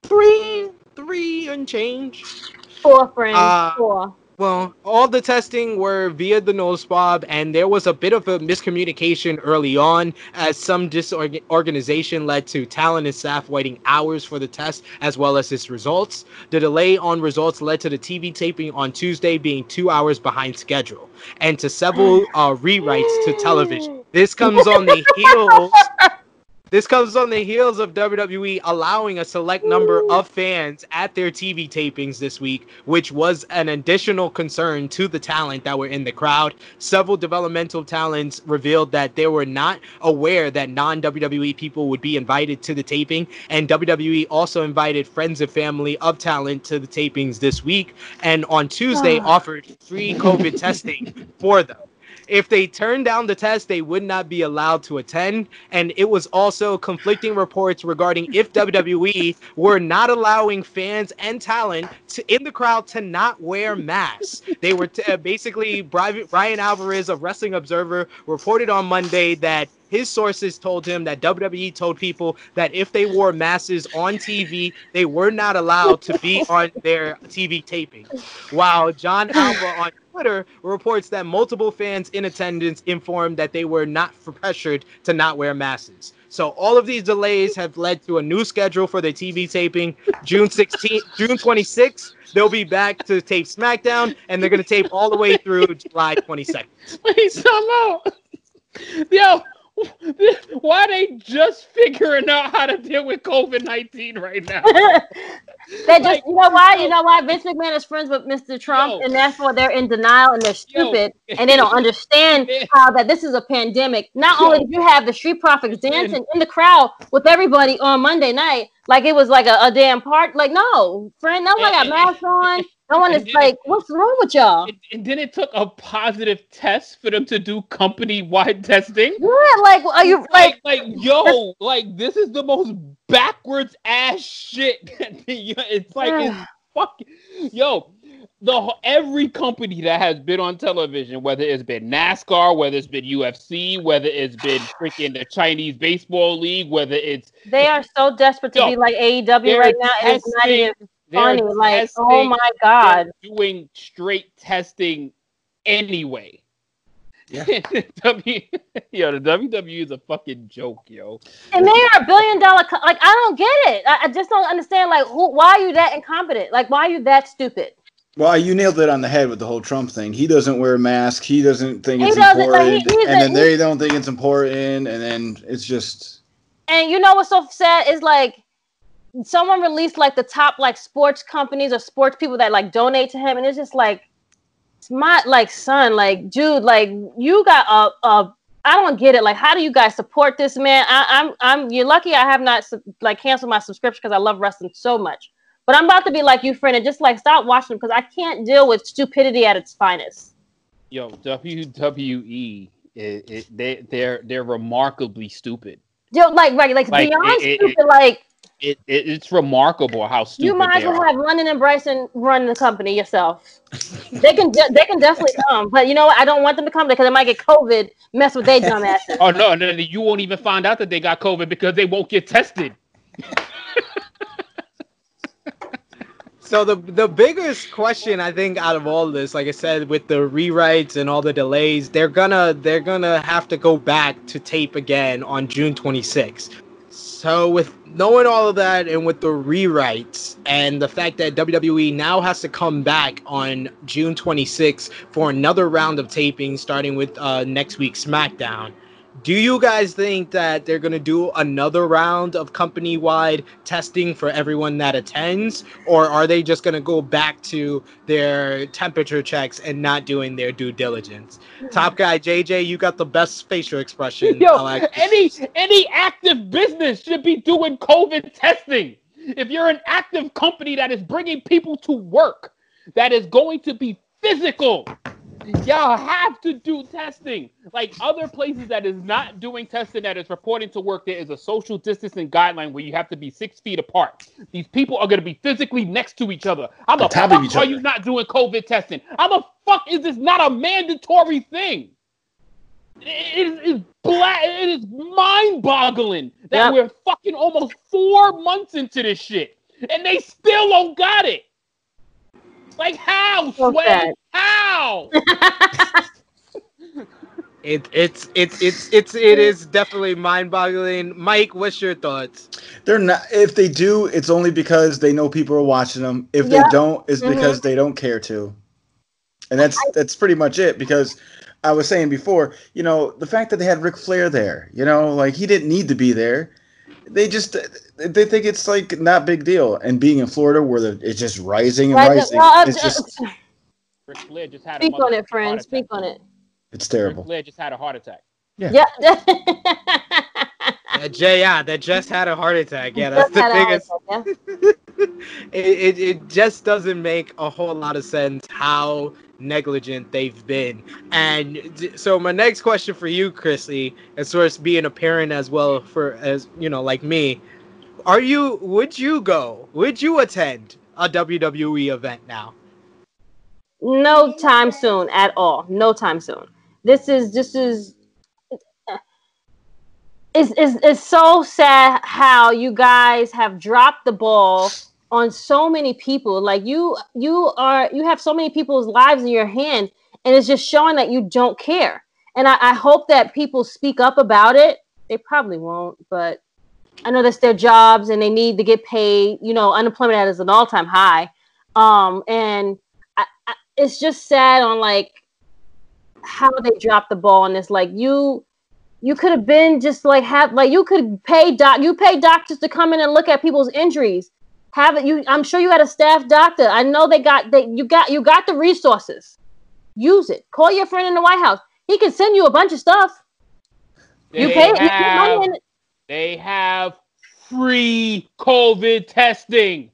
Speaker 1: Three, three and change.
Speaker 2: Four friends.
Speaker 1: Uh,
Speaker 2: four.
Speaker 1: Well, all the testing were via the nose swab, and there was a bit of a miscommunication early on as some disorganization led to talent and staff waiting hours for the test as well as its results. The delay on results led to the TV taping on Tuesday being two hours behind schedule and to several uh, rewrites to television. This comes on the heels. This comes on the heels of WWE allowing a select number of fans at their TV tapings this week, which was an additional concern to the talent that were in the crowd. Several developmental talents revealed that they were not aware that non WWE people would be invited to the taping, and WWE also invited friends and family of talent to the tapings this week, and on Tuesday ah. offered free COVID testing for them if they turned down the test, they would not be allowed to attend. And it was also conflicting reports regarding if WWE were not allowing fans and talent to, in the crowd to not wear masks. They were t- uh, basically Bryan Alvarez of Wrestling Observer reported on Monday that his sources told him that WWE told people that if they wore masks on TV, they were not allowed to be on their TV taping. While Jon Alba on Twitter reports that multiple fans in attendance informed that they were not pressured to not wear masks. So all of these delays have led to a new schedule for the TV taping. June 16th, June 26th, they'll be back to tape SmackDown, and they're gonna tape all the way through July 22nd.
Speaker 3: Wait, some out. Yo, why are they just figuring out how to deal with COVID nineteen right now?
Speaker 2: They just,
Speaker 3: Like,
Speaker 2: you know why? You know why? Vince McMahon is friends with Mr. Trump,
Speaker 3: Yo.
Speaker 2: and therefore they're in denial and they're
Speaker 3: Yo.
Speaker 2: stupid, and they don't understand how that this is a pandemic. Not
Speaker 3: Yo.
Speaker 2: only did you have the street profits dancing in the crowd with everybody on Monday night, like it was like a, a damn part. Like, no, friend, no one got masks on. No one
Speaker 3: and
Speaker 2: is like, what's wrong with y'all?
Speaker 3: And, and then it took a positive test for them to do company wide testing.
Speaker 2: Yeah, like, are you like?
Speaker 3: like, like, yo, like this is the most backwards ass shit. it's like it's fucking yo. The every company that has been on television, whether it's been NASCAR, whether it's been UFC, whether it's been freaking the Chinese baseball league, whether it's
Speaker 2: They are so desperate to
Speaker 3: Yo,
Speaker 2: be like AEW right now. and It's not even funny. Like, oh my god.
Speaker 3: doing straight testing anyway.
Speaker 4: Yeah.
Speaker 3: w, yo, the WWE is a fucking joke, yo.
Speaker 2: And they are a billion dollar. Co- like, I don't get it. I, I just don't understand. Like, who? Why are you that incompetent? Like, why are you that stupid?
Speaker 4: Well, you nailed it on the head with the whole Trump thing. He doesn't wear a mask. He doesn't think
Speaker 2: He
Speaker 4: it's
Speaker 2: doesn't, like, he-
Speaker 4: important,
Speaker 2: he's
Speaker 4: and
Speaker 2: a-
Speaker 4: then they don't think it's important, and then it's just
Speaker 2: And you know what's so sad is like someone released like the top like sports companies or sports people that like donate to him, and it's just like it's my like son, like dude, like you got a a. I don't get it. Like, how do you guys support this man? I, I'm, I'm. You're lucky I have not like canceled my subscription because I love wrestling so much. But I'm about to be like you, friend, and just like stop watching them because I can't deal with stupidity at its finest.
Speaker 3: Yo, WWE, it, it, they they're they're remarkably stupid.
Speaker 2: Yo, like right, like,
Speaker 3: Like,
Speaker 2: beyond
Speaker 3: it- it-
Speaker 2: stupid. like
Speaker 3: It, it it's remarkable how stupid
Speaker 2: you might as well have London and Bryson run the company yourself. they can de- they can definitely come, but you know what? I don't want them to come because they might get COVID, mess with their dumb asses.
Speaker 3: Oh no, no, no, you won't even find out that they got COVID because they won't get tested.
Speaker 1: So the the biggest question I think out of all this, like I said, with the rewrites and all the delays, they're gonna they're gonna have to go back to tape again on June 26th. So with knowing all of that and with the rewrites and the fact that WWE now has to come back on June 26th for another round of taping starting with uh, next week's SmackDown. Do you guys think that they're going to do another round of company wide testing for everyone that attends? Or are they just going to go back to their temperature checks and not doing their due diligence? Hmm. Top guy, JJ, you got the best facial expression.
Speaker 3: Yo,
Speaker 1: like-
Speaker 3: any any active business should be doing COVID testing. If you're an active company that is bringing people to work, that is going to be physical, y'all have to do testing. Like other places that is not doing testing, that is reporting to work, there is a social distancing guideline where you have to be six feet apart. These people are going to be physically next to each other. How the fuck are you not doing COVID testing? How the fuck is this not a mandatory thing? It is black. It is mind-boggling that
Speaker 2: Yep.
Speaker 3: we're fucking almost four months into this shit, and they still don't got it. Like how,
Speaker 2: So
Speaker 3: Sway? How?
Speaker 1: It, it's it's it's it's it is definitely mind-boggling. Mike, what's your thoughts?
Speaker 4: They're not. If they do, it's only because they know people are watching them. If
Speaker 2: Yeah.
Speaker 4: they don't, it's
Speaker 2: Mhm.
Speaker 4: because they don't care to. And that's that's pretty much it. Because I was saying before, you know, the fact that they had Ric Flair there, you know, like he didn't need to be there. They just they think it's like not big deal. And being in Florida, where the, it's just rising and
Speaker 2: Right,
Speaker 4: rising,
Speaker 2: well,
Speaker 4: it's just
Speaker 3: Ric Flair just had
Speaker 2: speak
Speaker 3: a
Speaker 2: on it,
Speaker 3: motherfucking
Speaker 2: friend. Speak on it.
Speaker 4: it's
Speaker 3: Ric
Speaker 4: terrible.
Speaker 3: Flair just had a heart attack.
Speaker 2: Yeah.
Speaker 1: That J, yeah, that just had a heart attack. Yeah, that's the
Speaker 2: had a heart
Speaker 1: biggest.
Speaker 2: attack, yeah.
Speaker 1: it, it, it just doesn't make a whole lot of sense how negligent they've been. And so my next question for you, Krssi, as far as being a parent as well for as you know, like me, are you would you go? Would you attend a WWE event now?
Speaker 2: No time soon at all. No time soon. This is this is it's, it's, it's so sad how you guys have dropped the ball on so many people. Like you you are you have so many people's lives in your hands, and it's just showing that you don't care. And I, I hope that people speak up about it. They probably won't, but I know that's their jobs and they need to get paid. You know, unemployment at is an all time high. Um, and I, I, it's just sad on like how they dropped the ball on this. Like you, you could have been just like have like you could pay doc you pay doctors to come in and look at people's injuries. Have it you? I'm sure you had a staff doctor. I know they got they you got you got the resources. Use it. Call your friend in the White House. He can send you a bunch of stuff. you
Speaker 3: They
Speaker 2: pay. You put
Speaker 3: have,
Speaker 2: money in.
Speaker 3: they have free COVID testing.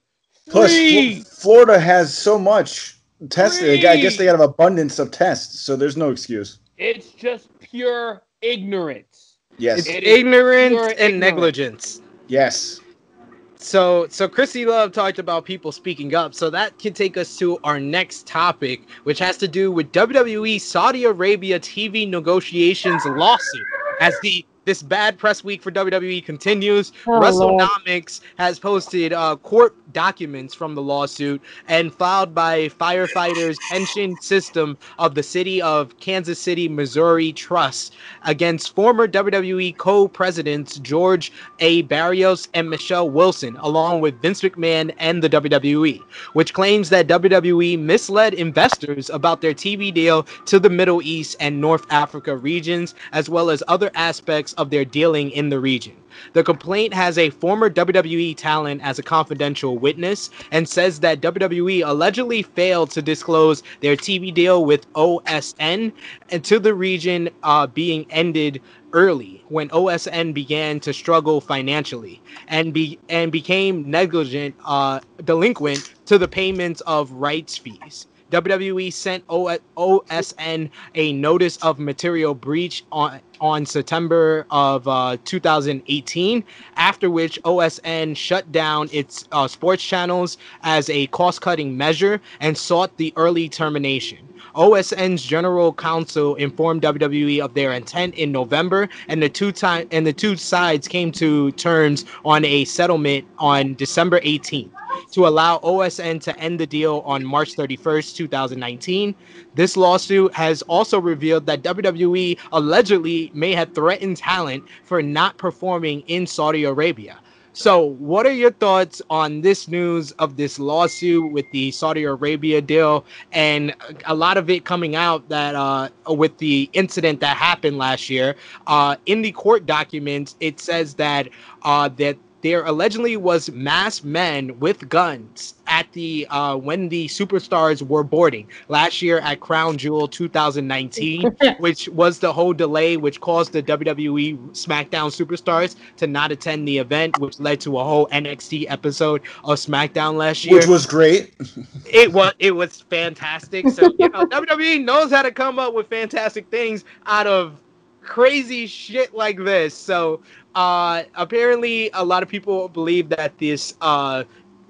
Speaker 4: Plus,
Speaker 3: Free.
Speaker 4: Fl- Florida has so much testing. I guess they have abundance of tests, so there's no excuse.
Speaker 3: It's just pure ignorance.
Speaker 4: Yes,
Speaker 1: It's
Speaker 3: It is
Speaker 1: ignorance and
Speaker 3: ignorance.
Speaker 1: negligence.
Speaker 4: yes.
Speaker 1: So, so Krssi Luv talked about people speaking up. So that can take us to our next topic, which has to do with WWE Saudi Arabia TV negotiations lawsuit. As the this bad press week for WWE continues,
Speaker 2: Oh, Lord.
Speaker 1: Has posted uh, court documents from the lawsuit and filed by firefighters pension system of the city of Kansas City, Missouri Trust against former WWE co-presidents George A. Barrios and Michelle Wilson, along with Vince McMahon and the WWE, which claims that WWE misled investors about their TV deal to the Middle East and North Africa regions, as well as other aspects of their dealing in the region. The complaint has a former WWE talent as a confidential witness and says that WWE allegedly failed to disclose their TV deal with OSN to the region uh, being ended early when OSN began to struggle financially and be and became negligent, uh, delinquent to the payments of rights fees. WWE sent OSN a notice of material breach on on September of uh, 2018, after which OSN shut down its uh, sports channels as a cost cutting measure and sought the early termination. OSN's general counsel informed WWE of their intent in November, and the two time and the two sides came to terms on a settlement on December 18th to allow OSN to end the deal on March 31st, 2019. This lawsuit has also revealed that WWE allegedly may have threatened talent for not performing in Saudi Arabia. So, what are your thoughts on this news of this lawsuit with the Saudi Arabia deal, and a lot of it coming out that uh, with the incident that happened last year? Uh, in the court documents, it says that uh, that there allegedly was masked men with guns at the uh, when the superstars were boarding last year at Crown Jewel 2019, which was the whole delay, which caused the WWE SmackDown superstars to not attend the event, which led to a whole NXT episode of SmackDown last year,
Speaker 4: which was great.
Speaker 1: it was it was fantastic. So you know WWE knows how to come up with fantastic things out of crazy shit like this. So uh, apparently, a lot of people believe that this uh,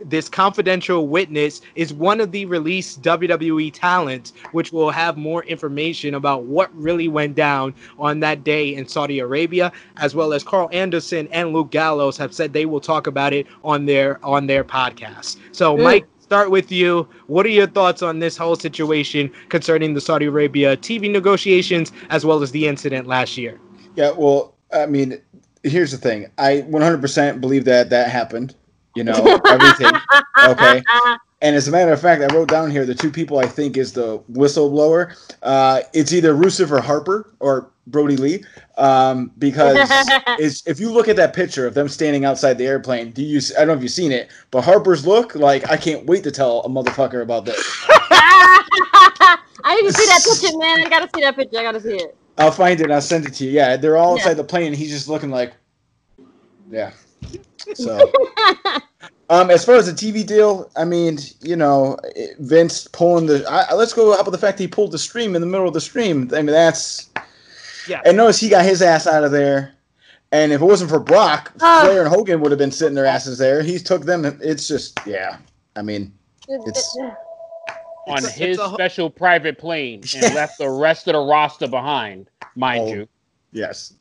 Speaker 1: this confidential witness is one of the released WWE talents, which will have more information about what really went down on that day in Saudi Arabia, as well as Karl Anderson and Luke Gallows have said they will talk about it on their on their podcast. So, mm. Mike, start with you. What are your thoughts on this whole situation concerning the Saudi Arabia TV negotiations as well as the incident last year?
Speaker 4: Yeah, well, I mean, here's the thing. I 100% believe that that happened. You know, everything. okay. And as a matter of fact, I wrote down here the two people I think is the whistleblower. Uh, it's either Rusev or Harper or Brodie Lee, um, because it's, if you look at that picture of them standing outside the airplane, do you? I don't know if you've seen it, but Harper's look like I can't wait to tell a motherfucker about this.
Speaker 2: I need to see that picture, man. I gotta see that picture. I gotta see it.
Speaker 4: I'll find it and I'll send it to you. Yeah, they're all inside yeah. the plane and he's just looking like, yeah. So, um, as far as the TV deal, I mean, you know, Vince pulling the. I, let's go up with the fact he pulled the stream in the middle of the stream. I mean, that's. Yeah. And notice he got his ass out of there. And if it wasn't for Brock, uh, Flair and Hogan would have been sitting their asses there. He took them. It's just, yeah. I mean, it's
Speaker 3: on it's his a, special private plane and left the rest of the roster behind, mind oh, you.
Speaker 4: Yes.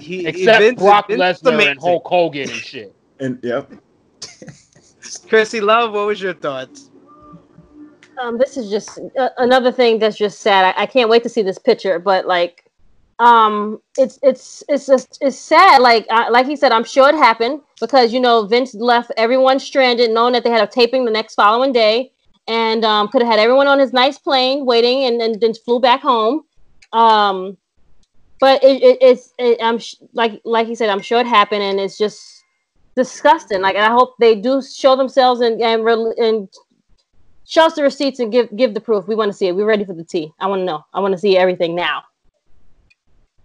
Speaker 3: He, Except Vince, Brock Lesnar and Hulk Hogan and shit.
Speaker 4: And yep.
Speaker 1: Krssi Luv, what was your thoughts?
Speaker 2: Um, this is just uh, another thing that's just sad. I, I, can't wait to see this picture, but like, um, it's it's it's just it's sad. Like uh, like he said, I'm sure it happened because you know Vince left everyone stranded, knowing that they had a taping the next following day and um, could have had everyone on his nice plane waiting and, and then flew back home. Um, but it, it, it's it, I'm sh- like like he said, I'm sure it happened, and it's just disgusting. Like, I hope they do show themselves and and, re- and show us the receipts and give give the proof. We want to see it. We're ready for the tea. I want to know. I want to see everything now.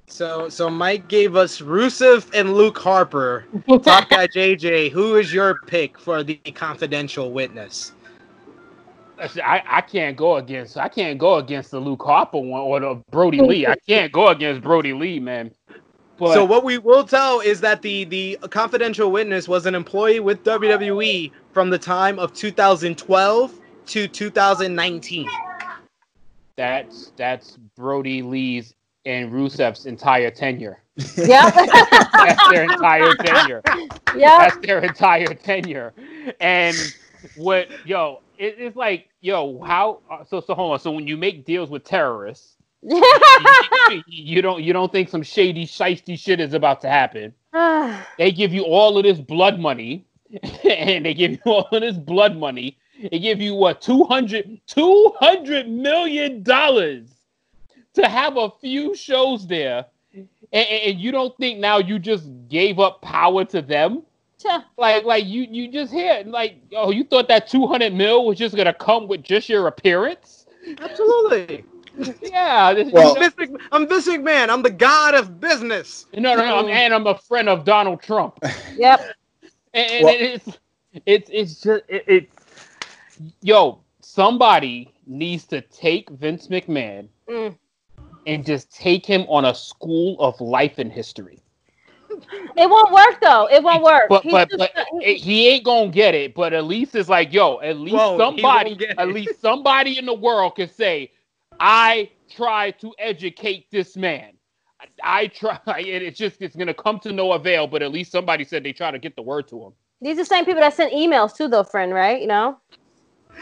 Speaker 1: So so Mike gave us Rusev and Luke Harper. Top guy JJ, who is your pick for the confidential witness?
Speaker 3: I, I can't go against I can't go against the Luke Harper one or the Brodie Lee. I can't go against Brodie Lee, man.
Speaker 1: But, so what we will tell is that the the confidential witness was an employee with WWE from the time of 2012 to 2019.
Speaker 3: That's that's Brodie Lee's and Rusev's entire tenure.
Speaker 2: Yeah,
Speaker 3: that's their entire tenure. Yeah, that's their entire tenure. And what yo, it, it's like, yo, how? Uh, so, so hold on. So when you make deals with terrorists, you, you, don't you don't think some shady, shisty shit is about to happen? they give you all of this blood money, and they give you all of this blood money. They give you what 200 200 million dollars to have a few shows there, and, and you don't think now you just gave up power to them? like like you you just hit like oh you thought that 200 mil was just gonna come with just your appearance
Speaker 1: absolutely
Speaker 3: Yeah. this-
Speaker 4: Well-
Speaker 1: I'm Vince Mc- I'm Vince McMahon. I'm the god of business.
Speaker 3: no, no, no. I'm, and I'm a friend of Donald Trump.
Speaker 2: Yep.
Speaker 3: And, and
Speaker 4: Well-
Speaker 3: it's it's it's just it, it's yo. Somebody needs to take Vince McMahon
Speaker 2: Mm.
Speaker 3: And just take him on a school of life and history.
Speaker 2: It won't work though. It won't work.
Speaker 3: But
Speaker 2: He's
Speaker 3: but
Speaker 2: just-
Speaker 3: but
Speaker 2: he-
Speaker 3: he ain't gonna get it. But at least it's like yo. At least
Speaker 1: Whoa,
Speaker 3: somebody. At least somebody in the world can say, "I tried to educate this man." I, I try. It, it's just it's gonna come to no avail. But at least somebody said they try to get the word to him.
Speaker 2: these are the same people that sent emails too, though, friend. Right? You know.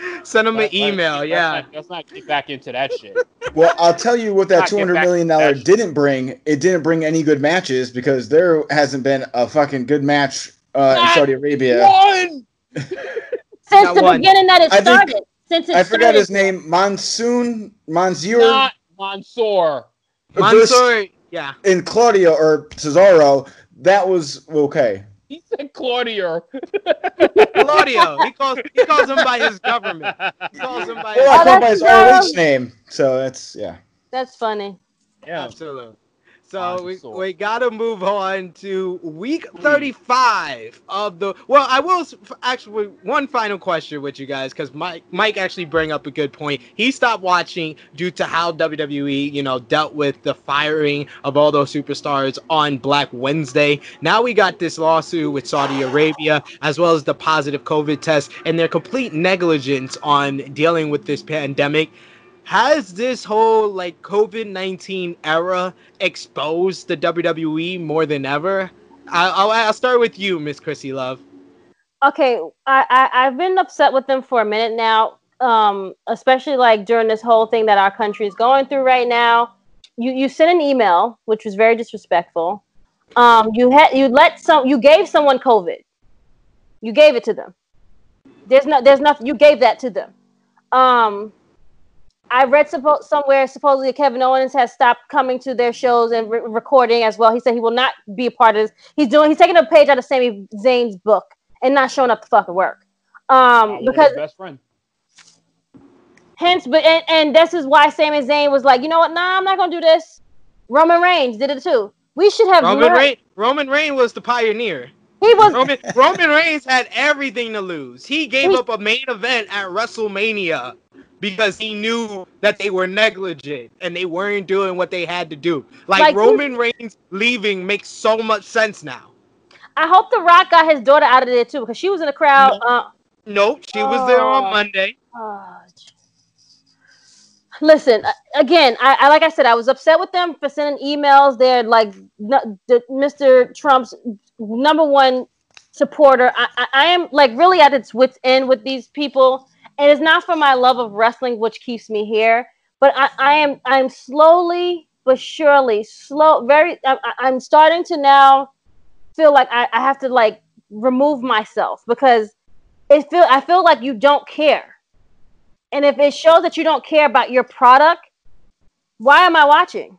Speaker 1: Send him an
Speaker 3: Let's- let's-
Speaker 1: email.
Speaker 3: let's
Speaker 1: Yeah.
Speaker 3: not- Let's not get back into that shit.
Speaker 4: Well, I'll tell you what that
Speaker 3: Not
Speaker 4: two
Speaker 3: get
Speaker 4: hundred
Speaker 3: back
Speaker 4: million
Speaker 3: to
Speaker 4: dollar
Speaker 3: that.
Speaker 4: didn't bring. It didn't bring any good matches because there hasn't been a fucking good match uh, in Saudi Arabia.
Speaker 3: One.
Speaker 2: Since
Speaker 1: Not
Speaker 2: the
Speaker 1: one.
Speaker 2: beginning that it
Speaker 4: I think-
Speaker 2: started. Since it
Speaker 4: I forgot
Speaker 2: started.
Speaker 4: his name. Monsoon, Monsieur,
Speaker 3: Not Mansoor.
Speaker 1: Mansoor. Yeah.
Speaker 4: In Claudio or Cesaro. That was okay.
Speaker 3: He said Claudia.
Speaker 1: Claudio. He calls he calls him by his government. He calls him by his
Speaker 4: Well, I
Speaker 2: Oh,
Speaker 4: called by his
Speaker 2: that's
Speaker 4: ROH name, so that's yeah.
Speaker 2: That's funny.
Speaker 3: yeah.
Speaker 1: Absolutely. So we, we gotta move on to week 35 of the. Well, I will actually one final question with you guys because Mike Mike actually bring up a good point. He stopped watching due to how WWE you know dealt with the firing of all those superstars on Black Wednesday. Now we got this lawsuit with Saudi Arabia as well as the positive COVID test and their complete negligence on dealing with this pandemic has this whole like COVID 19 era exposed the WWE more than ever? I- I'll, I'll start with you, Miss Krssi Luv.
Speaker 2: Okay, I, I I've been upset with them for a minute now. Um, especially like during this whole thing that our country is going through right now. You you sent an email, which was very disrespectful. Um, you had you let some you gave someone COVID. You gave it to them. There's no there's nothing you gave that to them. Um, I read suppo- somewhere supposedly Kevin Owens has stopped coming to their shows and re- recording as well. He said he will not be a part of this. He's doing he's taking a page out of Sami Zayn's book and not showing up to fucking work. Um,
Speaker 3: His
Speaker 2: because
Speaker 3: best friend.
Speaker 2: hence, but and, and this is why Sami Zayn was like, you know what? Nah, I'm not gonna do this. Roman Reigns did it too. We should have
Speaker 1: Roman
Speaker 2: learned-
Speaker 1: Reigns, Roman Reigns was the pioneer.
Speaker 2: He was
Speaker 1: Roman Roman Reigns had everything to lose. He gave
Speaker 2: He-
Speaker 1: up a main event at WrestleMania because he knew that they were negligent and they weren't doing what they had to do. Like,
Speaker 2: Like,
Speaker 1: Roman Reigns leaving makes so much sense now.
Speaker 2: I hope The Rock got his daughter out of there too because she was in the crowd. Uh,
Speaker 1: Nope, she was there on
Speaker 2: Oh.
Speaker 1: Monday.
Speaker 2: Oh, Listen, uh, again, I, I like I said, I was upset with them for sending emails. They're like n- the, Mr. Trump's number one supporter. I, I, I am like really at its wits end with these people, and it's not for my love of wrestling which keeps me here, but I, I am I'm slowly but surely slow very I, I'm starting to now feel like I, I have to like remove myself because it feel I feel like you don't care. And if it shows that you don't care about your product, why am I watching?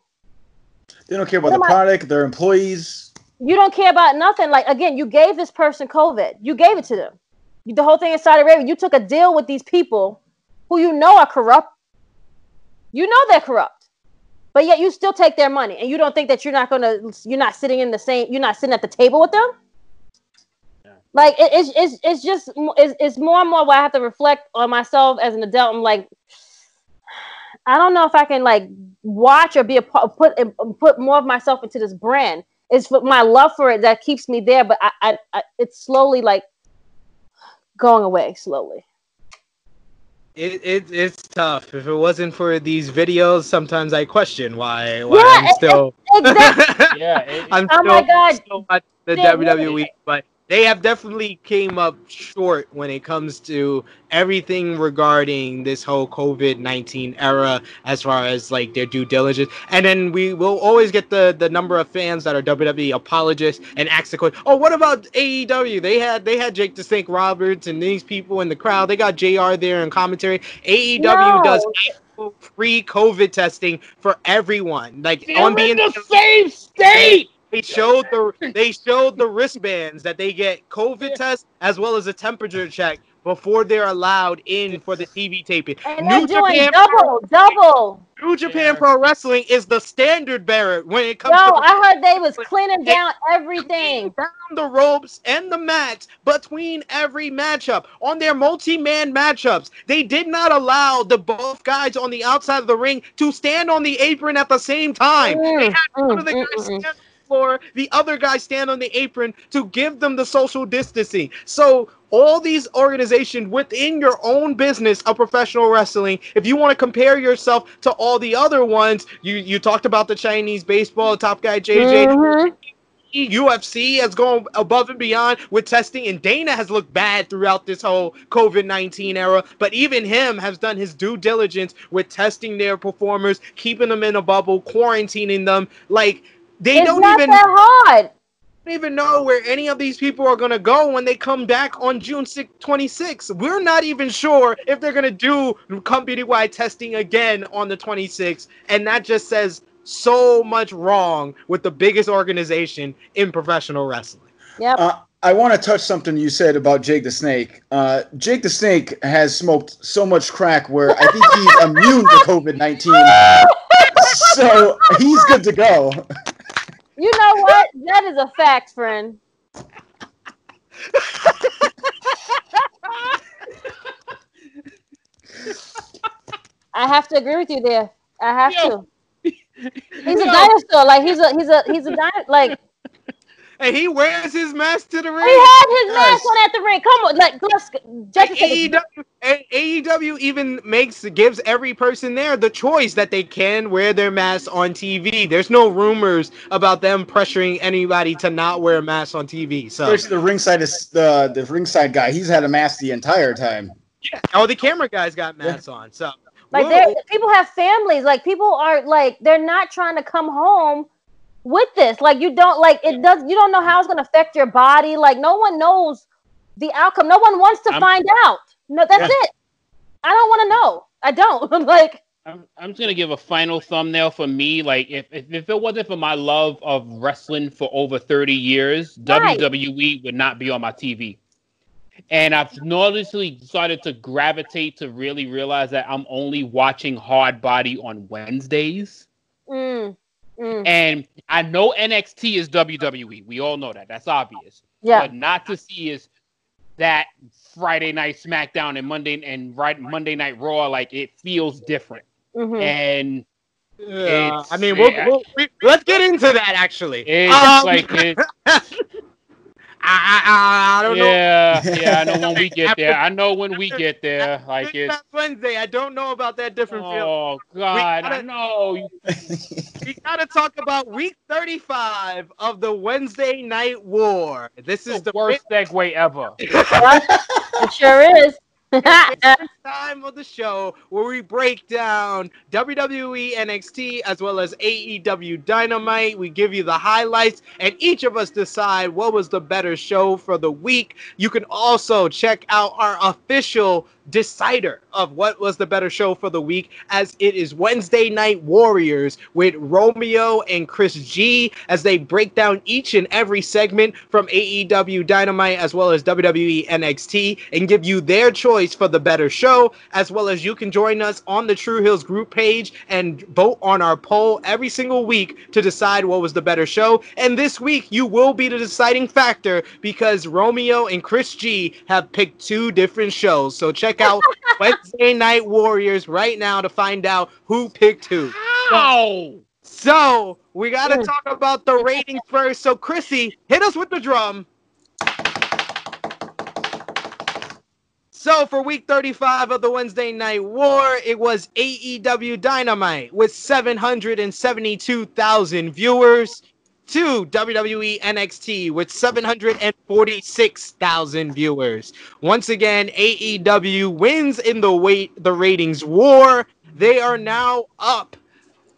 Speaker 4: They don't care about
Speaker 2: What
Speaker 4: the
Speaker 2: am I-
Speaker 4: product, their employees.
Speaker 2: You don't care about nothing. Like again, you gave this person COVID. You gave it to them. The whole thing in Saudi Arabia, you took a deal with these people who you know are corrupt. You know they're corrupt. But yet you still take their money and you don't think that you're not gonna you're not sitting in the same you're not sitting at the table with them?
Speaker 3: Yeah.
Speaker 2: Like it, it's, it's it's just it's, it's more and more where I have to reflect on myself as an adult. I'm like, I don't know if I can like watch or be a part, put put more of myself into this brand. It's for my love for it that keeps me there, but I, I, I it's slowly like going away slowly.
Speaker 1: It, it it's tough. If it wasn't for these videos, sometimes I question why why
Speaker 2: Yeah,
Speaker 1: I'm
Speaker 2: it-
Speaker 1: still
Speaker 2: Exactly.
Speaker 3: Yeah. it-
Speaker 1: I'm
Speaker 2: Oh
Speaker 1: still,
Speaker 2: my God.
Speaker 1: still watching the
Speaker 2: Yeah,
Speaker 1: WWE, but they have definitely came up short when it comes to everything regarding this whole COVID nineteen era, as far as like their due diligence. And then we will always get the the number of fans that are WWE apologists and ask the question, "Oh, what about AEW? They had they had Jake the Snake Roberts and these people in the crowd. They got Jr. there in commentary. AEW
Speaker 2: No.
Speaker 1: does." Free COVID testing for everyone, like
Speaker 3: They're
Speaker 1: on
Speaker 3: in
Speaker 1: being
Speaker 3: the same state.
Speaker 1: They showed the they showed the wristbands that they get COVID test as well as a temperature check before they're allowed in for the TV taping.
Speaker 2: And
Speaker 1: New
Speaker 2: they're doing
Speaker 1: Japan-
Speaker 2: double, double.
Speaker 1: New Japan
Speaker 3: Yeah.
Speaker 1: Pro Wrestling is the standard bearer when it comes to
Speaker 2: No,
Speaker 1: to
Speaker 2: I heard they was cleaning down everything.
Speaker 1: down the ropes and the mats between every matchup on their multi-man matchups. They did not allow the both guys on the outside of the ring to stand on the apron at the same time. They
Speaker 2: Mm,
Speaker 1: had one
Speaker 2: mm,
Speaker 1: of the
Speaker 2: mm,
Speaker 1: guys
Speaker 2: mm,
Speaker 1: stand on the floor, the other guy stand on the apron to give them the social distancing. So all these organizations within your own business of professional wrestling, if you want to compare yourself to all the other ones, you you talked about the Chinese baseball top guy JJ.
Speaker 2: mhm.
Speaker 1: UFC has gone above and beyond with testing, and Dana has looked bad throughout this whole COVID 19 era. But even him has done his due diligence with testing their performers, keeping them in a bubble, quarantining them. Like, they
Speaker 2: It's
Speaker 1: don't
Speaker 2: not
Speaker 1: even,
Speaker 2: that hard.
Speaker 1: don't even know where any of these people are going to go when they come back on June 6, 26th. We're not even sure if they're going to do company wide testing again on the 26th. And that just says so much wrong with the biggest organization in professional wrestling.
Speaker 2: Yep.
Speaker 4: Uh, I want to touch something you said about Jake the Snake. Uh, Jake the Snake has smoked so much crack where I think he's immune to COVID 19. So he's good to go.
Speaker 2: You know what? That is a fact, friend. I have to agree with you there. I have
Speaker 3: Yo.
Speaker 2: to. He's a
Speaker 3: Yo.
Speaker 2: dinosaur. Like he's a he's a he's a dinosaur. Like
Speaker 1: And he wears his mask to the ring.
Speaker 2: he had his
Speaker 4: Yes.
Speaker 2: mask on at the ring. Come on, like let's just
Speaker 1: Like, AEW, AEW even makes gives every person there the choice that they can wear their mask on TV. There's no rumors about them pressuring anybody to not wear a mask on TV. So,
Speaker 4: Especially the ringside is the the ringside guy. He's had a mask the entire time. Yeah.
Speaker 1: oh, the camera guys got masks on. So,
Speaker 2: like people have families. Like people are like they're not trying to come home with this. Like you don't like it does you don't know how it's gonna affect your body. Like no one knows the outcome. No one wants to
Speaker 3: I'm-
Speaker 2: find out. No, that's
Speaker 4: Yeah.
Speaker 2: it. I don't want to know. I don't like.
Speaker 3: I'm, I'm just gonna give a final thumbnail for me. Like if, if if it wasn't for my love of wrestling for over 30 years,
Speaker 2: Right.
Speaker 3: WWE would not be on my TV. And I've noticeably started to gravitate to really realize that I'm only watching hard body on Wednesdays.
Speaker 2: Mm, mm,
Speaker 3: And I know NXT is WWE. We all know that. That's obvious.
Speaker 2: yeah.
Speaker 3: But not to see is that Friday night SmackDown and Monday and right Monday night Raw. Like it feels different.
Speaker 2: mhm.
Speaker 3: And
Speaker 1: yeah, I mean, we'll,
Speaker 3: yeah.
Speaker 1: we'll, we, let's get into that actually.
Speaker 3: it's
Speaker 1: Um,
Speaker 3: like it,
Speaker 1: I, I, I don't know.
Speaker 3: yeah, yeah. I know when we get there. I know when we get there. Like
Speaker 1: Big
Speaker 3: it's
Speaker 1: Wednesday. I don't know about that different feel.
Speaker 3: oh god, I
Speaker 1: gotta-
Speaker 3: know.
Speaker 1: We gotta talk about week 35 of the Wednesday Night War. This is
Speaker 3: the
Speaker 1: the
Speaker 3: worst segue ever.
Speaker 2: it sure is.
Speaker 1: time of the show where we break down WWE NXT as well as AEW Dynamite. We give you the highlights, and each of us decide what was the better show for the week. You can also check out our official decider of what was the better show for the week, as it is Wednesday Night Warriors with Romeo and Chris G as they break down each and every segment from AEW Dynamite as well as WWE NXT and give you their choice for the better show, as well as you can join us on the Tru Heels group page and vote on our poll every single week to decide what was the better show. And this week, you will be the deciding factor because Romeo and Chris G have picked two different shows. So check out Wednesday Night Warriors right now to find out who picked who.
Speaker 3: Ow!
Speaker 1: So we got to talk about the ratings first. So Krssi, hit us with the drum. So for week 35 of the Wednesday Night War, it was AEW Dynamite with 772,000 viewers to WWE NXT with 746,000 viewers. Once again, AEW wins in the weight the ratings war. They are now up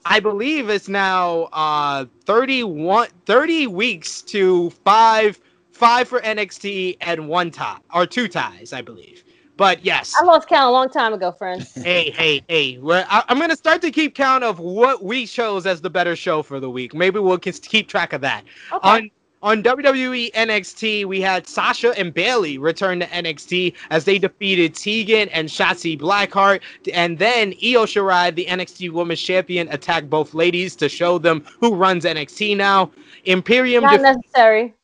Speaker 1: I believe it's now uh 31 30 weeks to 5 5 for NXT and one tie or two ties, I believe. But yes.
Speaker 2: I lost count a long time ago, friend.
Speaker 1: hey, hey, hey. We're, I, I'm going to start to keep count of what we chose as the better show for the week. Maybe we'll keep track of that.
Speaker 2: Okay.
Speaker 1: On On WWE NXT, we had Sasha and Bayley return to NXT as they defeated Tegan and Shotzi Blackheart. And then Io Shirai, the NXT Women's Champion, attacked both ladies to show them who runs NXT now. Imperium.
Speaker 2: Not
Speaker 1: def-
Speaker 2: necessary.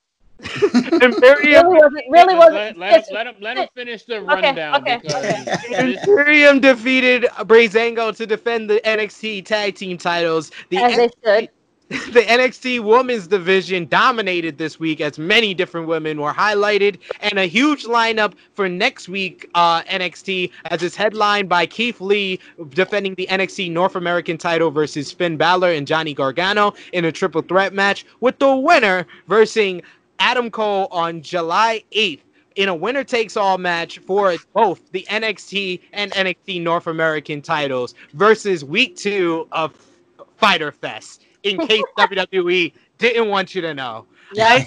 Speaker 1: Imperium
Speaker 2: Really wasn't. Really wasn't.
Speaker 3: Let, let, him, let, him, let him finish the rundown
Speaker 2: okay,
Speaker 3: because
Speaker 2: okay.
Speaker 3: this-
Speaker 1: Imperium defeated Breezango to defend the NXT Tag Team titles. The
Speaker 2: As they should.
Speaker 1: the NXT Women's Division dominated this week as many different women were highlighted, and a huge lineup for next week uh, NXT as it's headlined by Keith Lee defending the NXT North American title versus Finn Balor and Johnny Gargano in a triple threat match, with the winner versus Adam Cole on July 8th. In a winner takes all match for both the NXT and NXT North American titles versus week two of Fyter Fest in case WWE didn't want you to know.
Speaker 2: Yeah.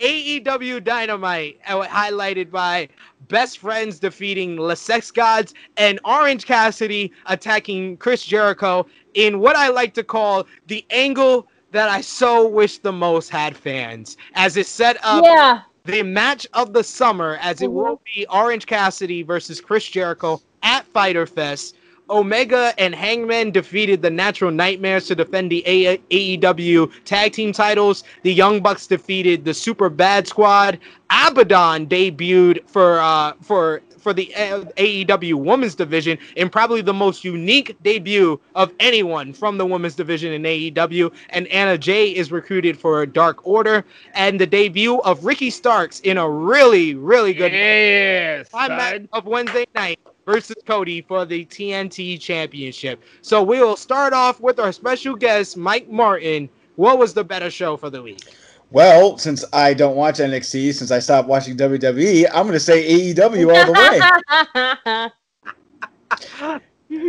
Speaker 1: AEW Dynamite, uh, highlighted by Best Friends defeating Le Sex Gods and Orange Cassidy attacking Chris Jericho in what I like to call the angle that I so wish the most had fans, as it set up
Speaker 2: Yeah.
Speaker 1: the match of the summer, as it
Speaker 2: Mhm.
Speaker 1: will be Orange Cassidy versus Chris Jericho at Fyter Fest. Omega and Hangman defeated the Natural Nightmares to defend the A- AEW tag team titles. The Young Bucks defeated the Super Bad Squad. Abaddon debuted for uh, for for the uh, AEW Women's Division in probably the most unique debut of anyone from the Women's Division in AEW. And Anna Jay is recruited for Dark Order, and the debut of Ricky Starks in a really really good
Speaker 3: yes,
Speaker 1: match of Wednesday night versus Cody for the TNT Championship. So we will start off with our special guest, Mike Martin. What was the better show for the week?
Speaker 4: Well, since I don't watch NXT, since I stopped watching WWE, I'm going to say AEW all the way.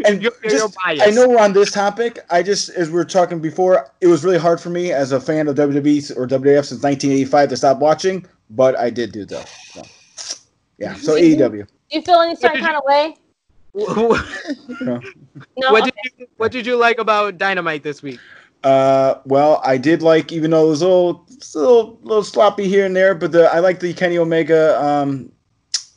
Speaker 4: And
Speaker 1: You're- you're.
Speaker 4: I know we're on this topic. I just, as we were talking before, it was really hard for me as a fan of WWE or WWF since 1985 to stop watching, but I did do though. So, yeah, so E AEW.
Speaker 2: Do you feel any certain kind of way?
Speaker 1: what
Speaker 2: No.
Speaker 1: did you What did you like about Dynamite this week?
Speaker 4: Uh, well, I did like, even though it was a little, a little, little sloppy here and there, but the I like the Kenny Omega um,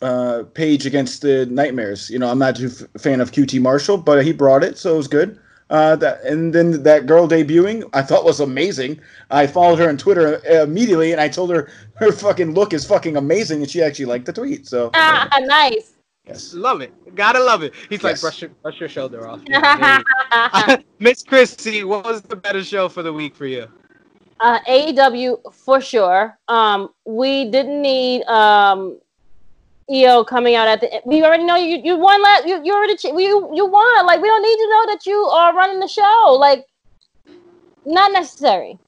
Speaker 4: uh, page against the Nightmares. You know, I'm not a f- fan of QT Marshall, but he brought it, so it was good. Uh, that and then that girl debuting, I thought was amazing. I followed her on Twitter immediately, and I told her her fucking look is fucking amazing, and she actually liked the tweet. So
Speaker 2: Ah, nice.
Speaker 4: Yes,
Speaker 1: Love it. Gotta love it. He's like brush your brush your shoulder off. Yeah, there you go. Miss Christie, what was the better show for the week for you?
Speaker 2: uh, AEW for sure. Um, we didn't need um, Io coming out at the. end. We already know you. You won. Last, you you already ch- you you won. Like we don't need to know that you are running the show. Like not necessary.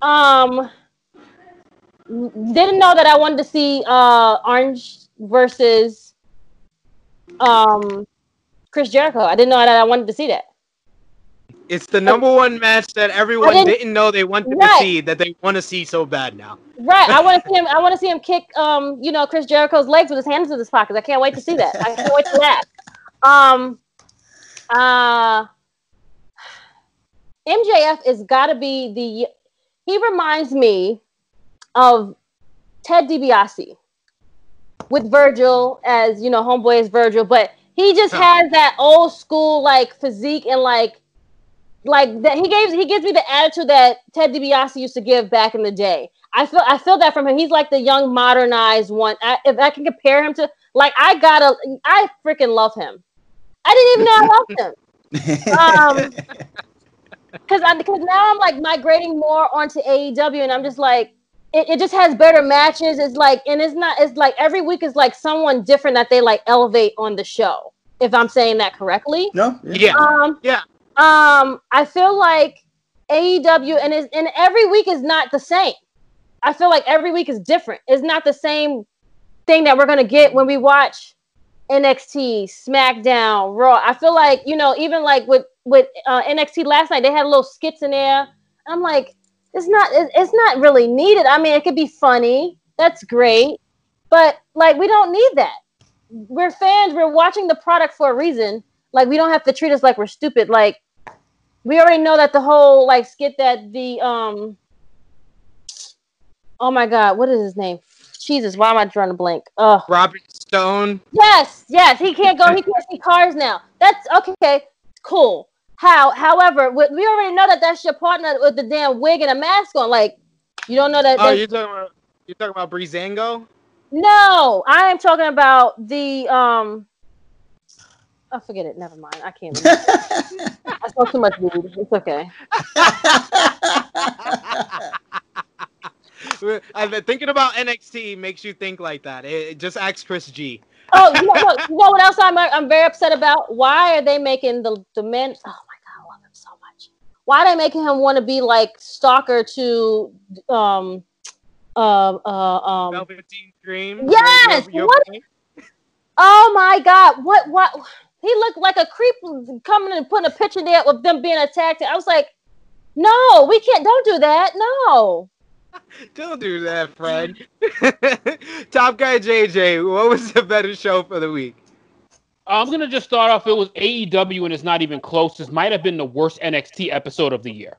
Speaker 2: Um, didn't know that I wanted to see uh Orange versus um Chris Jericho. I didn't know that I wanted to see that.
Speaker 1: It's the number one match that everyone
Speaker 2: didn't-
Speaker 1: didn't, know they wanted
Speaker 2: Right.
Speaker 1: to see that they want to see so bad now.
Speaker 2: Right. I want to see him. I want to see him kick, um, you know, Chris Jericho's legs with his hands in his pockets. I can't wait to see that. I can't wait to that. Um, uh, MJF is got to be the. He reminds me of Ted DiBiase with Virgil as you know, homeboy is Virgil, but he just has that old school like physique and like like that he gives he gives me the attitude that Ted DiBiase used to give back in the day. I feel I feel that from him. He's like the young modernized one. I, if I can compare him to like I gotta I freaking love him. I didn't even know I loved him. Um, because I because now I'm like migrating more onto AEW, and I'm just like it, it just has better matches. It's like and it's not it's like every week is like someone different that they like elevate on the show. If I'm saying that correctly.
Speaker 4: no,
Speaker 1: Yeah.
Speaker 2: Um,
Speaker 1: Yeah.
Speaker 2: Um, I feel like AEW and is and every week is not the same. I feel like every week is different. It's not the same thing that we're gonna get when we watch NXT, SmackDown, Raw. I feel like you know, even like with with uh, NXT last night, they had little skits in there. I'm like, it's not it's not really needed. I mean, it could be funny. That's great, but like we don't need that. We're fans. We're watching the product for a reason like we don't have to treat us like we're stupid like we already know that the whole like skit that the um oh my god, what is his name? Jesus, why am I drawing a blank? Oh,
Speaker 1: Robert Stone.
Speaker 2: yes, yes, he can't go. He can't see cars now. That's okay. Cool. How? However, we we already know that that's your partner with the damn wig and a mask on. Like, you don't know that.
Speaker 1: Oh, you're talking about you're talking about Breezango?
Speaker 2: no, I am talking about the um. I forget it. Never mind. I can't. Remember. I smoke too much weed. It's okay.
Speaker 1: I've been thinking about NXT makes you think like that. It, it just ask Chris G.
Speaker 2: Oh, you know, look, you know what else I'm I'm very upset about? Why are they making the the men? Oh my god, I love him so much. Why are they making him want to be like stalker to um uh uh um?
Speaker 1: Velveteen Dream.
Speaker 2: Yes! What? Oh my god, what what? He looked like a creep coming and putting a picture there of them being attacked. I was like, no, we can't. Don't do that. No.
Speaker 1: Don't do that, friend. Top guy JJ, what was the better show for the week?
Speaker 3: I'm gonna just start off. It was AEW, and it's not even close. This might have been the worst NXT episode of the year.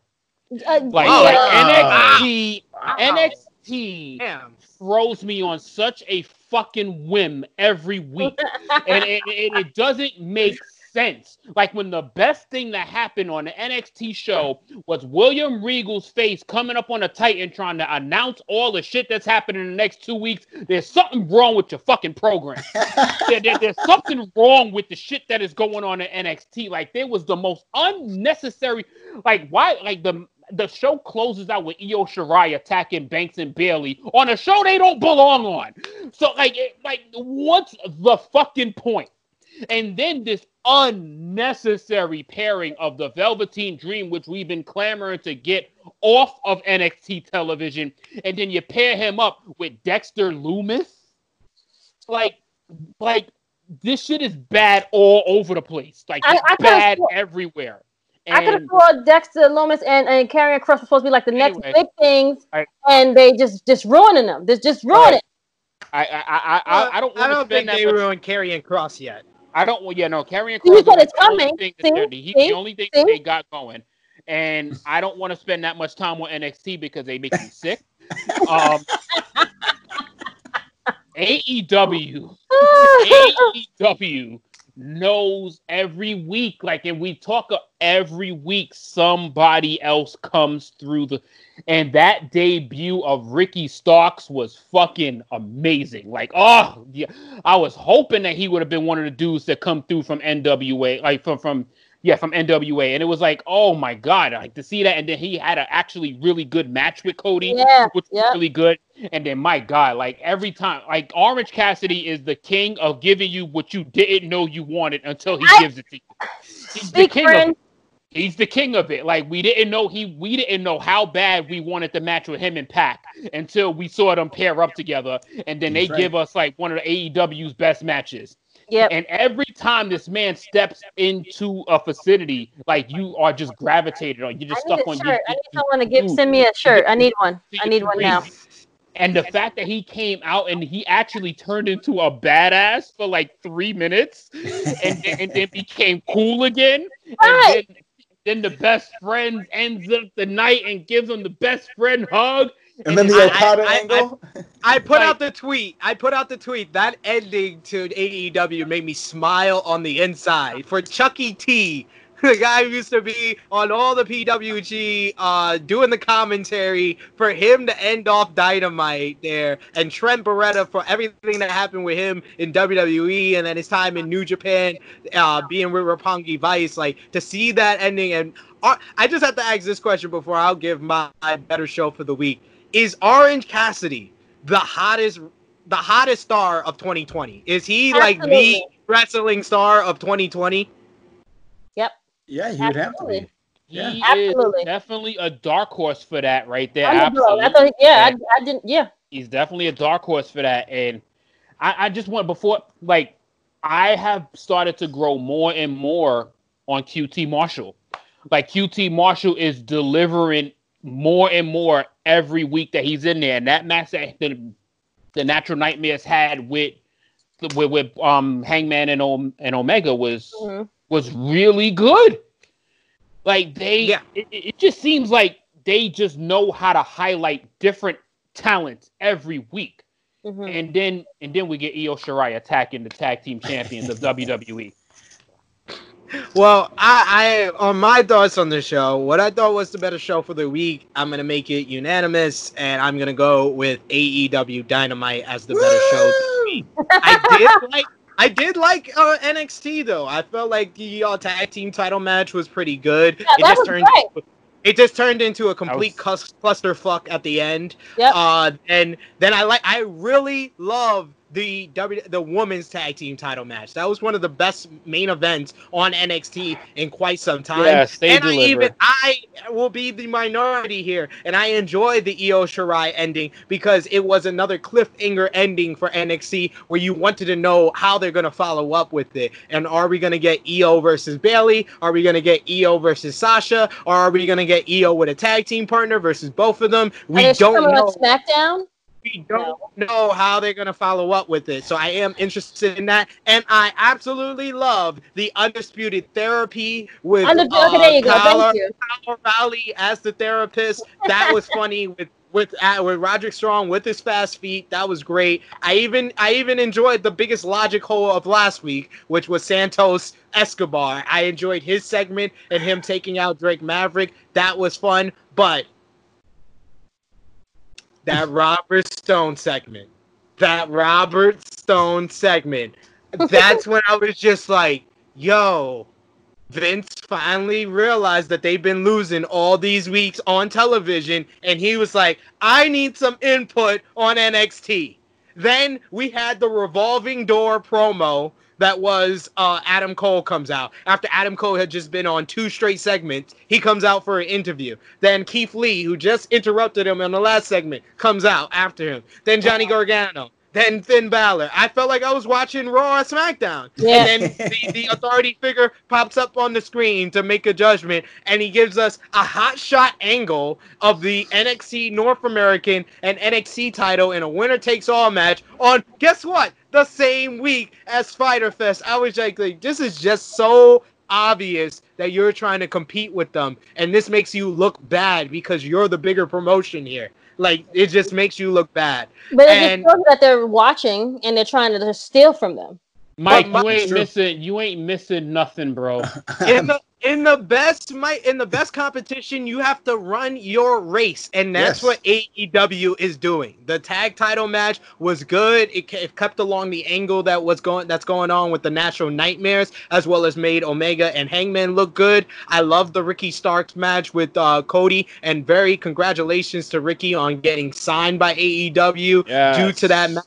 Speaker 2: Uh,
Speaker 3: Like,
Speaker 1: Oh,
Speaker 3: like
Speaker 4: wow.
Speaker 3: NXT,
Speaker 1: Wow.
Speaker 3: NXT
Speaker 1: Damn.
Speaker 3: throws me on such a fucking whim every week, and it, it, it doesn't make sense. Like when the best thing that happened on the NXT show was William Regal's face coming up on a Titan trying to announce all the shit that's happening in the next two weeks. There's something wrong with your fucking program. There- there- there's something wrong with the shit that is going on in NXT. Like there was the most unnecessary. Like why? Like the the show closes out with Io Shirai attacking Banks and Bayley on a show they don't belong on. So like, it, like what's the fucking point? And then this unnecessary pairing of the Velveteen Dream, which we've been clamoring to get off of NXT television, and then you pair him up with Dexter Lumis. Like, like this shit is bad all over the place. Like
Speaker 2: I-
Speaker 3: it's
Speaker 2: I could've
Speaker 3: bad
Speaker 2: swore-
Speaker 3: everywhere.
Speaker 2: I could have
Speaker 3: And-
Speaker 2: thought Dexter Lumis and and Karrion Kross were supposed to be like the next
Speaker 3: Anyway.
Speaker 2: big things,
Speaker 3: I-
Speaker 2: and they just just ruining them. Just just ruin
Speaker 3: Right.
Speaker 2: it.
Speaker 3: I I I I, I don't.
Speaker 1: I
Speaker 3: wanna
Speaker 1: don't think
Speaker 3: that
Speaker 1: they
Speaker 3: much-
Speaker 1: ruined Karrion Kross yet.
Speaker 3: I don't. Well, yeah, no. Karrion
Speaker 2: You Kross
Speaker 3: is
Speaker 2: it's
Speaker 3: the
Speaker 2: coming.
Speaker 3: thing
Speaker 2: See?
Speaker 3: they're- he's
Speaker 2: See?
Speaker 3: the only thing
Speaker 2: See?
Speaker 3: that they got going, and I don't want to spend that much time on NXT because they make me sick. Um, AEW, AEW knows every week, like, and we talk every week. Somebody else comes through the, and that debut of Ricky Starks was fucking amazing. Like, oh, yeah, I was hoping that he would have been one of the dudes that come through from NWA, like from from yeah from NWA, and it was like, oh my god, like to see that, and then he had an actually really good match with Cody,
Speaker 2: Yeah,
Speaker 3: which was really good, and then my god, like every time, like Orange Cassidy is the king of giving you what you didn't know you wanted until he
Speaker 2: I-
Speaker 3: gives it to you. He's the king
Speaker 2: friend.
Speaker 3: it. He's the king of it. Like we didn't know he we didn't know how bad we wanted the match with him and Pac until we saw them pair up together, and then they
Speaker 4: right.
Speaker 3: give us like one of the AEW's best matches.
Speaker 2: Yep.
Speaker 3: And every time this man steps into a facility, like you are just gravitated on, you're just
Speaker 2: I need
Speaker 3: stuck on.
Speaker 2: shirt.
Speaker 3: You,
Speaker 2: I need someone to give send me a shirt. I need one. I need one now.
Speaker 3: And the fact that he came out and he actually turned into a badass for like three minutes, and then, and then became cool again,
Speaker 2: Right.
Speaker 3: and then, then the best friend ends up the night and gives him the best friend hug.
Speaker 4: And then the
Speaker 1: I-
Speaker 4: Okada
Speaker 1: I- I-
Speaker 4: angle.
Speaker 1: I put
Speaker 3: Like-
Speaker 1: out the tweet. I put out the tweet. That ending to AEW made me smile on the inside. For Chucky T, the guy who used to be on all the PWG, uh, doing the commentary, for him to end off Dynamite there, and Trent Beretta for everything that happened with him in WWE, and then his time in New Japan, uh, being with Roppongi Vice, like to see that ending. And uh, I just have to ask this question before I'll give my, my better show for the week: Is Orange Cassidy? the hottest the hottest star of 2020? Is he like the wrestling star of 2020?
Speaker 4: Yeah, he would have to
Speaker 2: Absolutely.
Speaker 4: be.
Speaker 3: He
Speaker 4: Yeah.
Speaker 2: Absolutely.
Speaker 3: is definitely a dark horse for that right there.
Speaker 2: Underdog. I
Speaker 3: Absolutely.
Speaker 2: thought, yeah, I, I didn't. Yeah,
Speaker 3: He's definitely a dark horse for that. And I, I just want before like I have started to grow more and more on QT Marshall. Like QT Marshall is delivering more and more every week that he's in there. And that match that the, the Natural Nightmares had with with, with um Hangman and Om- and Omega was
Speaker 2: Mhm.
Speaker 3: Was really good. Like they,
Speaker 1: Yeah.
Speaker 3: it, it just seems like they just know how to highlight different talents every week.
Speaker 2: Mhm.
Speaker 3: And then and then we get Io Shirai attacking the tag team champions of. WWE.
Speaker 1: Well, I, I on my thoughts on the show, what I thought was the better show for the week, I'm gonna make it unanimous, and I'm gonna go with AEW Dynamite as the better show. I did like. I did like uh, NXT though. I felt like the uh, tag team title match was pretty good.
Speaker 2: Yeah,
Speaker 1: it
Speaker 2: that
Speaker 1: just
Speaker 2: was
Speaker 1: turned.
Speaker 2: great.
Speaker 1: It just turned into a complete
Speaker 3: was-
Speaker 1: cus- clusterfuck at the end.
Speaker 2: Yep.
Speaker 1: Uh, and then I like. I really love the W the women's tag team title match. That was one of the best main events on NXT in quite some time.
Speaker 3: Yes, they
Speaker 1: and I even I will be the minority here, and I enjoyed the Io Shirai ending because it was another cliffhanger ending for NXT where you wanted to know how they're gonna follow up with it. And are we gonna get Io versus Bayley? Are we gonna get Io versus Sasha? Or are we gonna get Io with a tag team partner versus both of them? We
Speaker 2: and is she
Speaker 1: don't
Speaker 2: coming
Speaker 1: know
Speaker 2: SmackDown?
Speaker 1: We don't know how they're gonna follow up with it. So I am interested in that, and I absolutely love the undisputed therapy with
Speaker 2: Under-
Speaker 1: uh,
Speaker 2: okay, there you go.
Speaker 1: Tyler,
Speaker 2: Thank
Speaker 1: Valley as the therapist. That was funny with. With uh, with Roderick Strong with his fast feet, that was great. I even I even enjoyed the biggest logic hole of last week, which was Santos Escobar. I enjoyed his segment and him taking out Drake Maverick. That was fun. But that Robert Stone segment, that Robert Stone segment, that's when I was just like, yo, Vince finally realized that they've been losing all these weeks on television, and he was like, I need some input on NXT. Then we had the revolving door promo that was uh, Adam Cole comes out. After Adam Cole had just been on two straight segments, he comes out for an interview. Then Keith Lee, who just interrupted him on the last segment, comes out after him. Then Johnny Gargano. Then Finn Balor. I felt like I was watching Raw or SmackDown.
Speaker 2: Yeah.
Speaker 1: And then the, the authority figure pops up on the screen to make a judgment, and he gives us a hot shot angle of the NXT North American and NXT title in a winner takes all match on guess what? The same week as Fyter Fest. I was like, like this is just so obvious that you're trying to compete with them, and this makes you look bad because you're the bigger promotion here. Like it just makes you look bad.
Speaker 2: But it
Speaker 1: And-
Speaker 2: just shows that they're watching and they're trying to steal from them.
Speaker 3: Mike,
Speaker 1: But
Speaker 3: you ain't missing you ain't missing nothing, bro.
Speaker 1: in the in the best my in the best competition you have to run your race and that's
Speaker 4: Yes.
Speaker 1: what AEW is doing. The tag title match was good. It, it kept along the angle that was going that's going on with the National Nightmares as well as made Omega and Hangman look good. I love the Ricky Starks match with uh, Cody and very congratulations to Ricky on getting signed by AEW
Speaker 3: Yes.
Speaker 1: due to that match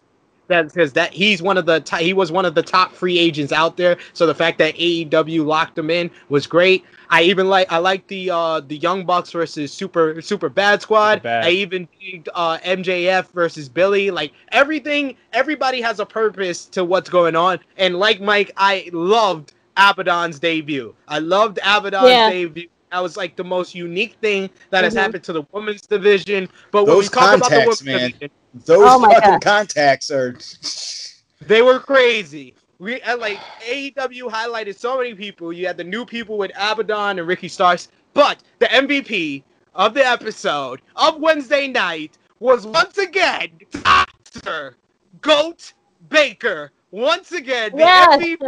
Speaker 1: that because that he's one of the t- he was one of the top free agents out there. So the fact that AEW locked him in was great. I even like I like the uh the Young Bucks versus Super Super Bad Squad.
Speaker 3: Bad.
Speaker 1: I even digged uh MJF versus Billy. Like everything, everybody has a purpose to what's going on. And like Mike, I loved Abaddon's debut. I loved Abaddon's
Speaker 2: Yeah.
Speaker 1: debut. That was like the most unique thing that has
Speaker 2: Mhm.
Speaker 1: happened to the women's division. But when we
Speaker 4: Those
Speaker 1: talk about the
Speaker 4: contacts,
Speaker 1: women's
Speaker 4: man.
Speaker 1: division,
Speaker 4: Those
Speaker 2: Oh
Speaker 4: fucking
Speaker 2: God.
Speaker 4: contacts are.
Speaker 1: they were crazy. We uh, like AEW highlighted so many people. You had the new people with Abaddon and Ricky Starks, but the MVP of the episode of Wednesday night was once again Dr. Goat Baker. Once again, the
Speaker 2: Yes.
Speaker 1: MVP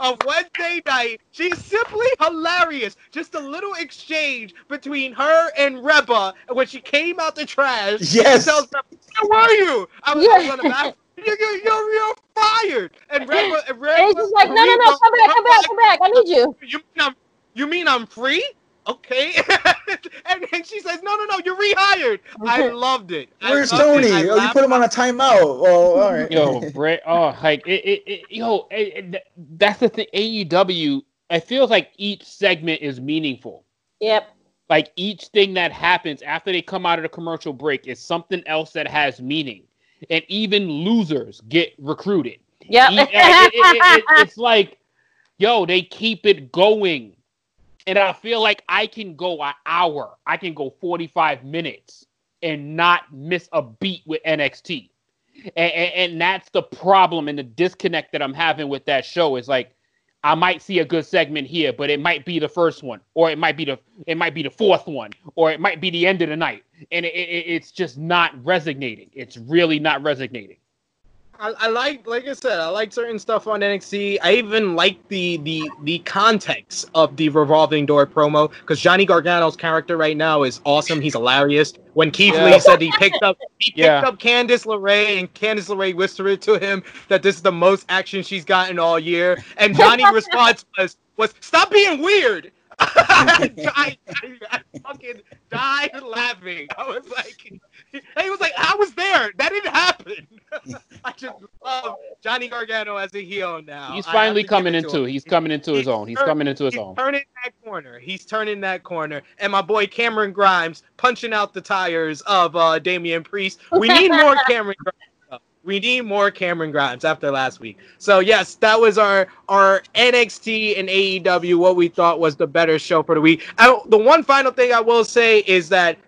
Speaker 1: of Wednesday night. She's simply hilarious. Just a little exchange between her and Reba when she came out the trash.
Speaker 4: Yes.
Speaker 1: She tells Reba, Where were you? I was
Speaker 2: Yeah.
Speaker 1: I was on the back. You're, you're, you're, you're fired. And Reba, and Reba
Speaker 2: And he's just like, no, no, no, come back, come back, come back. I need you.
Speaker 1: You mean I'm, you mean I'm free? Okay. and then she says, no, no, no, you're rehired. I loved it. I
Speaker 4: Where's
Speaker 1: loved
Speaker 4: Tony?
Speaker 1: it.
Speaker 4: Oh, you put him on a timeout. Oh, all right.
Speaker 3: Yo, Brett. Oh, like it, it, it yo, it, it- that's the thing. AEW. It feels like each segment is meaningful.
Speaker 2: Yep.
Speaker 3: Like each thing that happens after they come out of the commercial break is something else that has meaning, and even losers get recruited. Yeah, it- it- it- it- it's like, yo, they keep it going. And I feel like I can go an hour, I can go 45 minutes and not miss a beat with NXT. And, and, and that's the problem and the disconnect that I'm having with that show is like, I might see a good segment here, but it might be the first one, or it might be the it might be the fourth one, or it might be the end of the night, and it, it, it's just not resonating. It's really not resonating.
Speaker 1: I, I, like, like I said, I like certain stuff on NXT. I even like the the the context of the revolving door promo because Johnny Gargano's character right now is awesome. He's hilarious. When Keith yeah. Lee said he picked up he picked yeah. up Candice LeRae and Candice LeRae whispered to him that this is the most action she's gotten all year, and Johnny's response was was stop being weird. I, I, I, fucking died laughing. I was like, he was like, I was there. That didn't happen. I just love Johnny Gargano as a heel now.
Speaker 3: He's finally coming into. He's coming into his own. He's coming into his
Speaker 1: he's
Speaker 3: own.
Speaker 1: Turning that corner. He's turning that corner. And my boy Cameron Grimes punching out the tires of uh, Damian Priest. We need more Cameron Grimes. We need more Cameron Grimes after last week. So yes, that was our our NXT and AEW. What we thought was the better show for the week. I, the one final thing I will say is that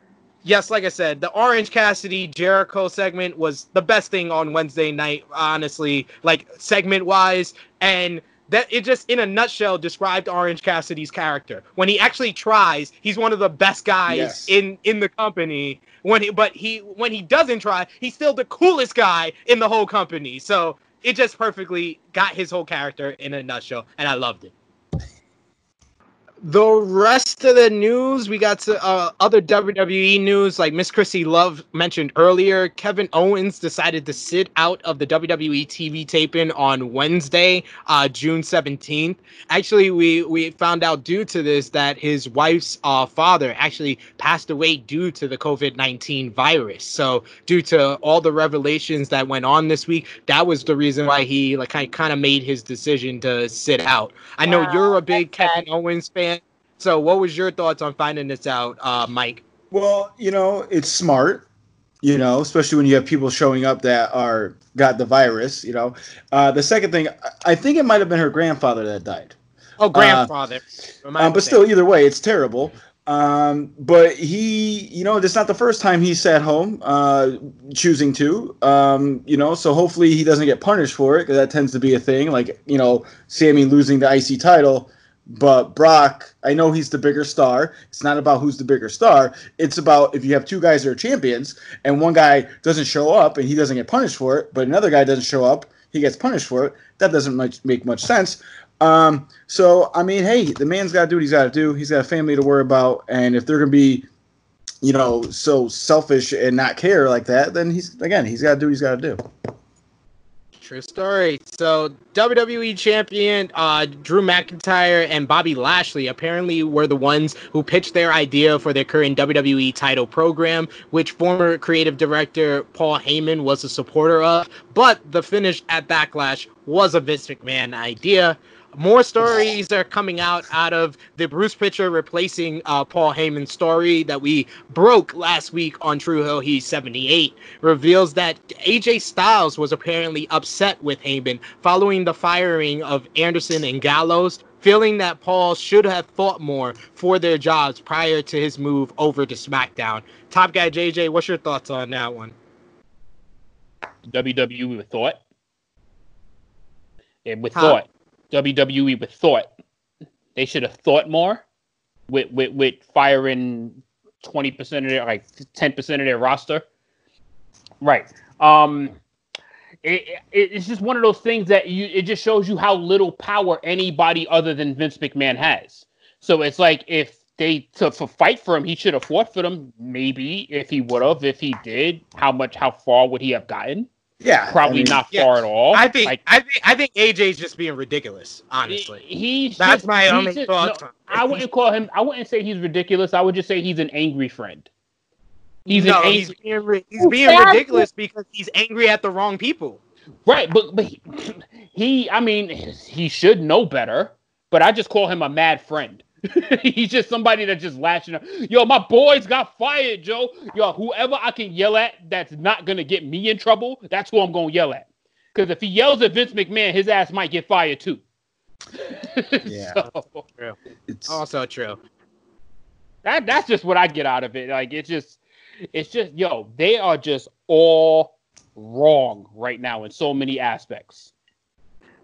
Speaker 1: yes, like I said, the Orange Cassidy Jericho segment was the best thing on Wednesday night. Honestly, like segment wise, and that it just in a nutshell described Orange Cassidy's character. When he actually tries, he's one of the best guys yes. in in the company when he, but he when he doesn't try, he's still the coolest guy in the whole company. So it just perfectly got his whole character in a nutshell, and I loved it. The rest of the news, we got to uh, other WWE news, like Miss Krssi Luv mentioned earlier. Kevin Owens decided to sit out of the WWE TV taping on Wednesday, uh, June 17th. Actually, we, we found out due to this that his wife's uh, father actually passed away due to the COVID 19 virus. So, due to all the revelations that went on this week, that was the reason why he like kind of made his decision to sit out. I know wow, you're a big Kevin Owens fan. So, what was your thoughts on finding this out, uh, Mike?
Speaker 4: Well, you know, it's smart. You know, especially when you have people showing up that are got the virus. You know, uh, the second thing, I think it might have been her grandfather that died.
Speaker 1: Oh, grandfather.
Speaker 4: Uh, um, but still, either way, it's terrible. Um, but he, you know, it's not the first time he sat home uh, choosing to. Um, you know, so hopefully he doesn't get punished for it because that tends to be a thing. Like, you know, Sammy losing the IC title but Brock, I know he's the bigger star. It's not about who's the bigger star. It's about if you have two guys that are champions and one guy doesn't show up and he doesn't get punished for it, but another guy doesn't show up, he gets punished for it. That doesn't much, make much sense. Um, so I mean, hey, the man's got to do what he's got to do. He's got a family to worry about, and if they're gonna be, you know, so selfish and not care like that, then he's again, he's got to do what he's got to do.
Speaker 1: True story. So WWE champion uh, Drew McIntyre and Bobby Lashley apparently were the ones who pitched their idea for their current WWE title program, which former creative director Paul Heyman was a supporter of. But the finish at Backlash was a Vince McMahon idea more stories are coming out out of the Bruce Pritchard replacing uh, Paul Heyman story that we broke last week on Tru Heel He's 78 reveals that AJ Styles was apparently upset with Heyman following the firing of Anderson and Gallows, feeling that Paul should have fought more for their jobs prior to his move over to SmackDown. Top guy JJ, what's your thoughts on that one?
Speaker 3: WWE with thought. And with huh? thought. WWE with thought. They should have thought more with with, with firing twenty percent of their like ten percent of their roster. Right. Um it, it, it's just one of those things that you it just shows you how little power anybody other than Vince McMahon has. So it's like if they to, to fight for him, he should have fought for them. Maybe if he would have, if he did, how much, how far would he have gotten?
Speaker 4: Yeah,
Speaker 3: probably I mean, not yeah. far at all.
Speaker 1: I think like, I think I think AJ's just being ridiculous. Honestly,
Speaker 3: he's
Speaker 1: that's
Speaker 3: just,
Speaker 1: my only just, thought.
Speaker 3: No, I wouldn't call him. I wouldn't say he's ridiculous. I would just say he's an angry friend.
Speaker 1: He's no, ang- he's being, he's being ridiculous because he's angry at the wrong people.
Speaker 3: Right, but but he, he, I mean, he should know better. But I just call him a mad friend. He's just somebody that just lashing up. Yo, my boys got fired, Joe. Yo, whoever I can yell at that's not gonna get me in trouble, that's who I'm gonna yell at. Because if he yells at Vince McMahon, his ass might get fired too.
Speaker 1: yeah, so, true. It's also true.
Speaker 3: That that's just what I get out of it. Like it's just, it's just yo, they are just all wrong right now in so many aspects.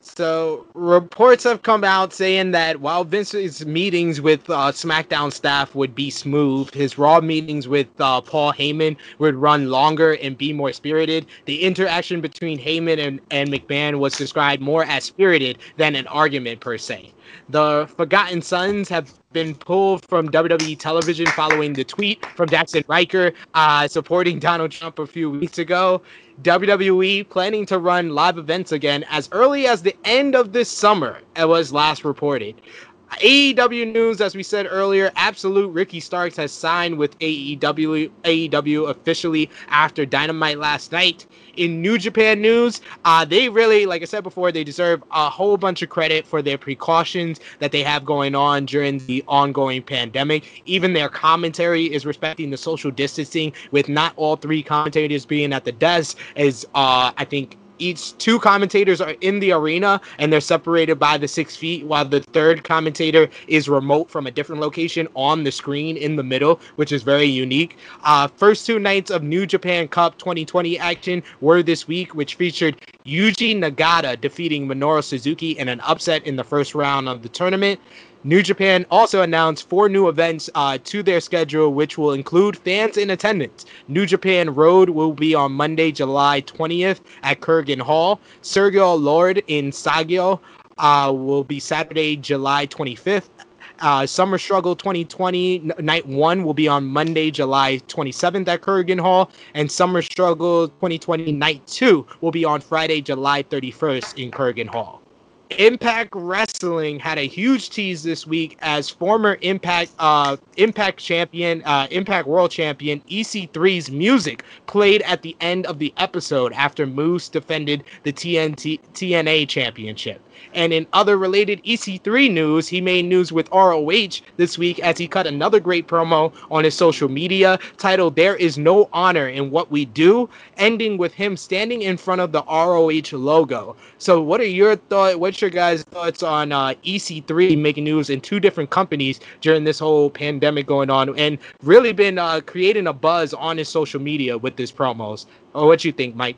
Speaker 1: So reports have come out saying that while Vince's meetings with uh, SmackDown staff would be smooth, his Raw meetings with uh, Paul Heyman would run longer and be more spirited. The interaction between Heyman and, and McMahon was described more as spirited than an argument per se. The Forgotten Sons have been pulled from WWE television following the tweet from Jaxson Ryker uh, supporting Donald Trump a few weeks ago. WWE planning to run live events again as early as the end of this summer, it was last reported. AEW news, as we said earlier, Absolute Ricky Starks has signed with AEW AEW officially after Dynamite last night. In New Japan news, uh, they really, like I said before, they deserve a whole bunch of credit for their precautions that they have going on during the ongoing pandemic. Even their commentary is respecting the social distancing, with not all three commentators being at the desk. Is uh, I think each two commentators are in the arena and they're separated by the six feet, while the third commentator is remote from a different location on the screen in the middle, which is very unique. Uh, first two nights of New Japan Cup 2020 action were this week, which featured Yuji Nagata defeating Minoru Suzuki in an upset in the first round of the tournament. New Japan also announced four new events uh, to their schedule, which will include fans in attendance. New Japan Road will be on Monday, July 20th at Korakuen Hall. Sengoku Lord in Nagoya uh, will be Saturday, July 25th. Uh, Summer Struggle 2020 n- Night 1 will be on Monday, July 27th at Korakuen Hall, and Summer Struggle 2020 Night 2 will be on Friday, July 31st in Korakuen Hall. Impact Wrestling had a huge tease this week as former Impact uh, Impact champion, uh, Impact World Champion EC3's music played at the end of the episode after Moose defended the TNT TNA Championship. And in other related EC3 news, he made news with ROH this week as he cut another great promo on his social media titled There is No Honor in What We Do, ending with him standing in front of the ROH logo. So, what are your thoughts? What's your guys' thoughts on uh, EC3 making news in two different companies during this whole pandemic going on and really been uh, creating a buzz on his social media with his promos? Or what you think, Mike?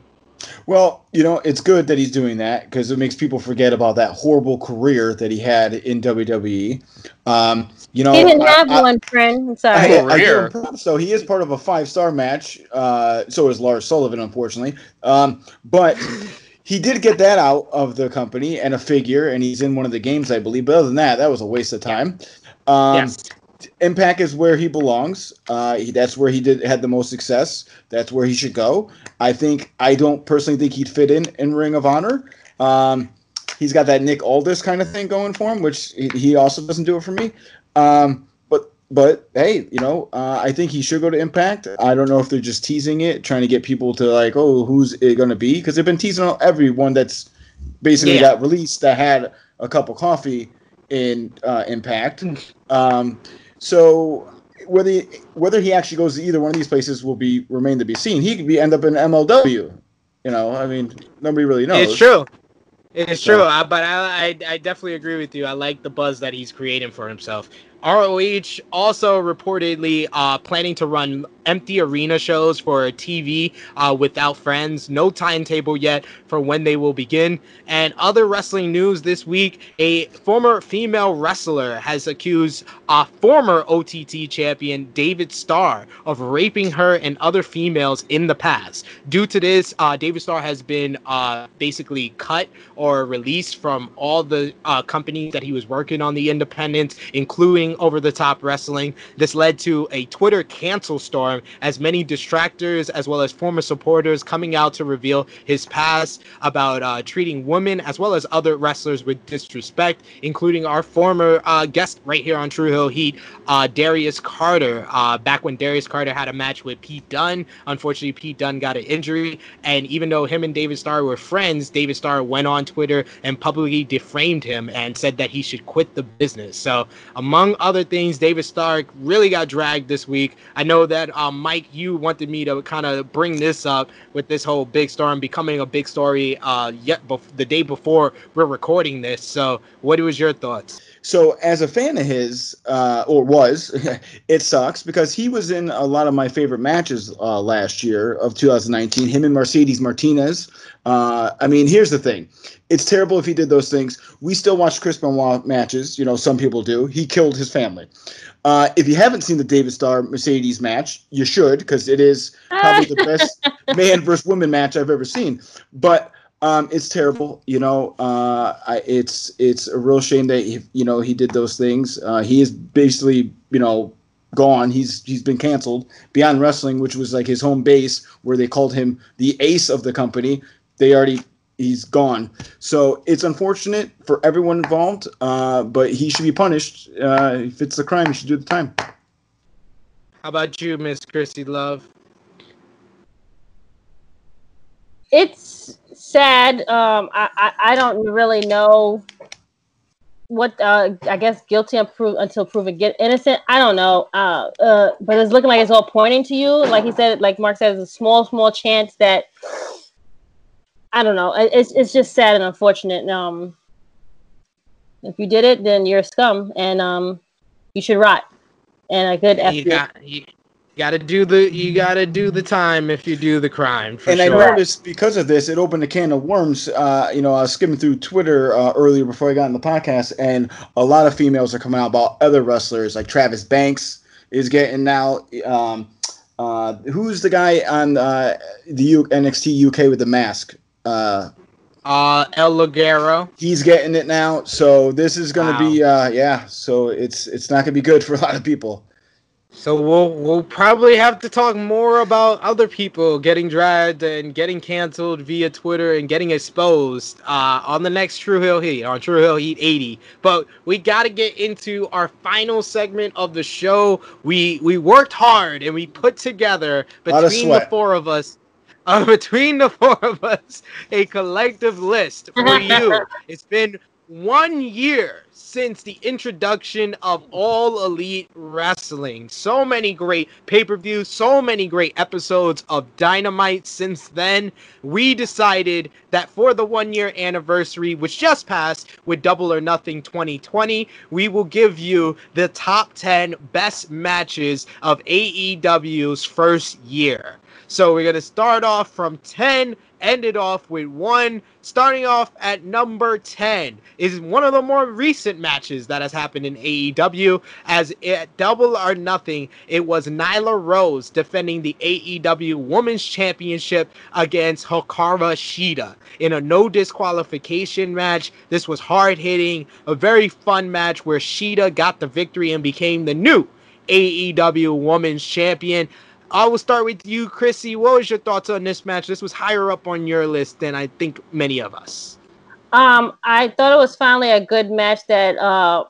Speaker 4: Well, you know, it's good that he's doing that because it makes people forget about that horrible career that he had in WWE. Um, you know,
Speaker 2: He didn't
Speaker 4: I-
Speaker 2: have
Speaker 4: I-
Speaker 2: one, friend. I'm sorry.
Speaker 4: I give
Speaker 3: Career.
Speaker 4: So he is part of a five-star match. Uh, so is Lars Sullivan, unfortunately. Um, but he did get that out of the company and a figure, and he's in one of the games, I believe. But other than that, that was a waste of time. Um,
Speaker 1: yes.
Speaker 4: Impact is where he belongs. Uh, he, that's where he did had the most success. That's where he should go. I think. I don't personally think he'd fit in in Ring of Honor. Um, he's got that Nick Aldis kind of thing going for him, which he, he also doesn't do it for me. Um, but but hey, you know, uh, I think he should go to Impact. I don't know if they're just teasing it, trying to get people to like, oh, who's it going to be? Because they've been teasing everyone that's basically
Speaker 1: Yeah.
Speaker 4: got released that had a cup of coffee in uh, Impact. Um, so whether he, whether he actually goes to either one of these places will be remain to be seen. He could be end up in MLW. You know, I mean, nobody really knows.
Speaker 1: It's true. It's
Speaker 4: So-
Speaker 1: true, but I, I I definitely agree with you. I like the buzz that he's creating for himself. ROH also reportedly uh, planning to run empty arena shows for TV uh, without friends. No timetable yet for when they will begin. And other wrestling news this week: a former female wrestler has accused a former OTT champion David Starr of raping her and other females in the past. Due to this, uh, David Starr has been uh, basically cut or released from all the uh, companies that he was working on the independents, including Over the Top Wrestling. This led to a Twitter cancel storm as many distractors as well as former supporters coming out to reveal his past about uh, treating women as well as other wrestlers with disrespect, including our former uh, guest right here on Tru Heel Heat, uh, Darius Carter. Uh, back when Darius Carter had a match with Pete Dunne, unfortunately Pete Dunne got an injury, and even though him and David Starr were friends, David Starr went on Twitter and publicly defamed him and said that he should quit the business. So, among other things, David Starr really got dragged this week. I know that um, Mike, you wanted me to kind of bring this up with this whole big storm becoming a big story uh, yet bef- the day before we're recording this. So, what was your thoughts?
Speaker 4: So as a fan of his, uh, or was, it sucks because he was in a lot of my favorite matches uh, last year of 2019. Him and Mercedes Martinez. Uh, I mean, here's the thing: it's terrible if he did those things. We still watch Chris Benoit matches. You know, some people do. He killed his family. Uh, if you haven't seen the David Starr Mercedes match, you should because it is probably the best man versus woman match I've ever seen. But um, it's terrible. You know, uh, I, it's it's a real shame that he, you know he did those things. Uh, he is basically you know gone. He's he's been canceled. Beyond Wrestling, which was like his home base, where they called him the ace of the company. They already he's gone. So it's unfortunate for everyone involved, uh, but he should be punished. Uh, if it's a crime, he should do the time.
Speaker 1: How about you, Miss Krssi Luv?
Speaker 2: It's sad. Um, I, I, I don't really know what uh, I guess guilty until proven Get innocent. I don't know. Uh, uh, but it's looking like it's all pointing to you. Like he said, like Mark said, there's a small, small chance that I don't know. It's it's just sad and unfortunate. Um, if you did it, then you're a scum, and um, you should rot. And a good
Speaker 1: you got you got to do the you got to do the time if you do the crime.
Speaker 4: and
Speaker 1: sure.
Speaker 4: I noticed because of this, it opened a can of worms. Uh, you know, I was skimming through Twitter uh, earlier before I got in the podcast, and a lot of females are coming out about other wrestlers like Travis Banks is getting now. Um, uh, who's the guy on uh, the U- NXT UK with the mask?
Speaker 1: Uh, uh, El Ligero.
Speaker 4: He's getting it now, so this is going to wow. be uh, yeah. So it's it's not going to be good for a lot of people.
Speaker 1: So we'll we'll probably have to talk more about other people getting dragged and getting canceled via Twitter and getting exposed uh, on the next Tru Heel Heat on Tru Heel Heat 80. But we got to get into our final segment of the show. We we worked hard and we put together between the four of us uh, between the four of us a collective list for you. it's been one year since the introduction of All Elite Wrestling. So many great pay per views, so many great episodes of Dynamite since then. We decided that for the one year anniversary, which just passed with Double or Nothing 2020, we will give you the top 10 best matches of AEW's first year. So we're going to start off from 10, end it off with 1. Starting off at number 10 is one of the more recent matches that has happened in AEW. As at Double or Nothing, it was Nyla Rose defending the AEW Women's Championship against Hikaru Shida in a no disqualification match. This was hard hitting, a very fun match where Shida got the victory and became the new AEW Women's Champion. I will start with you, Krssi. What was your thoughts on this match? This was higher up on your list than I think many of us.
Speaker 2: Um, I thought it was finally a good match that uh,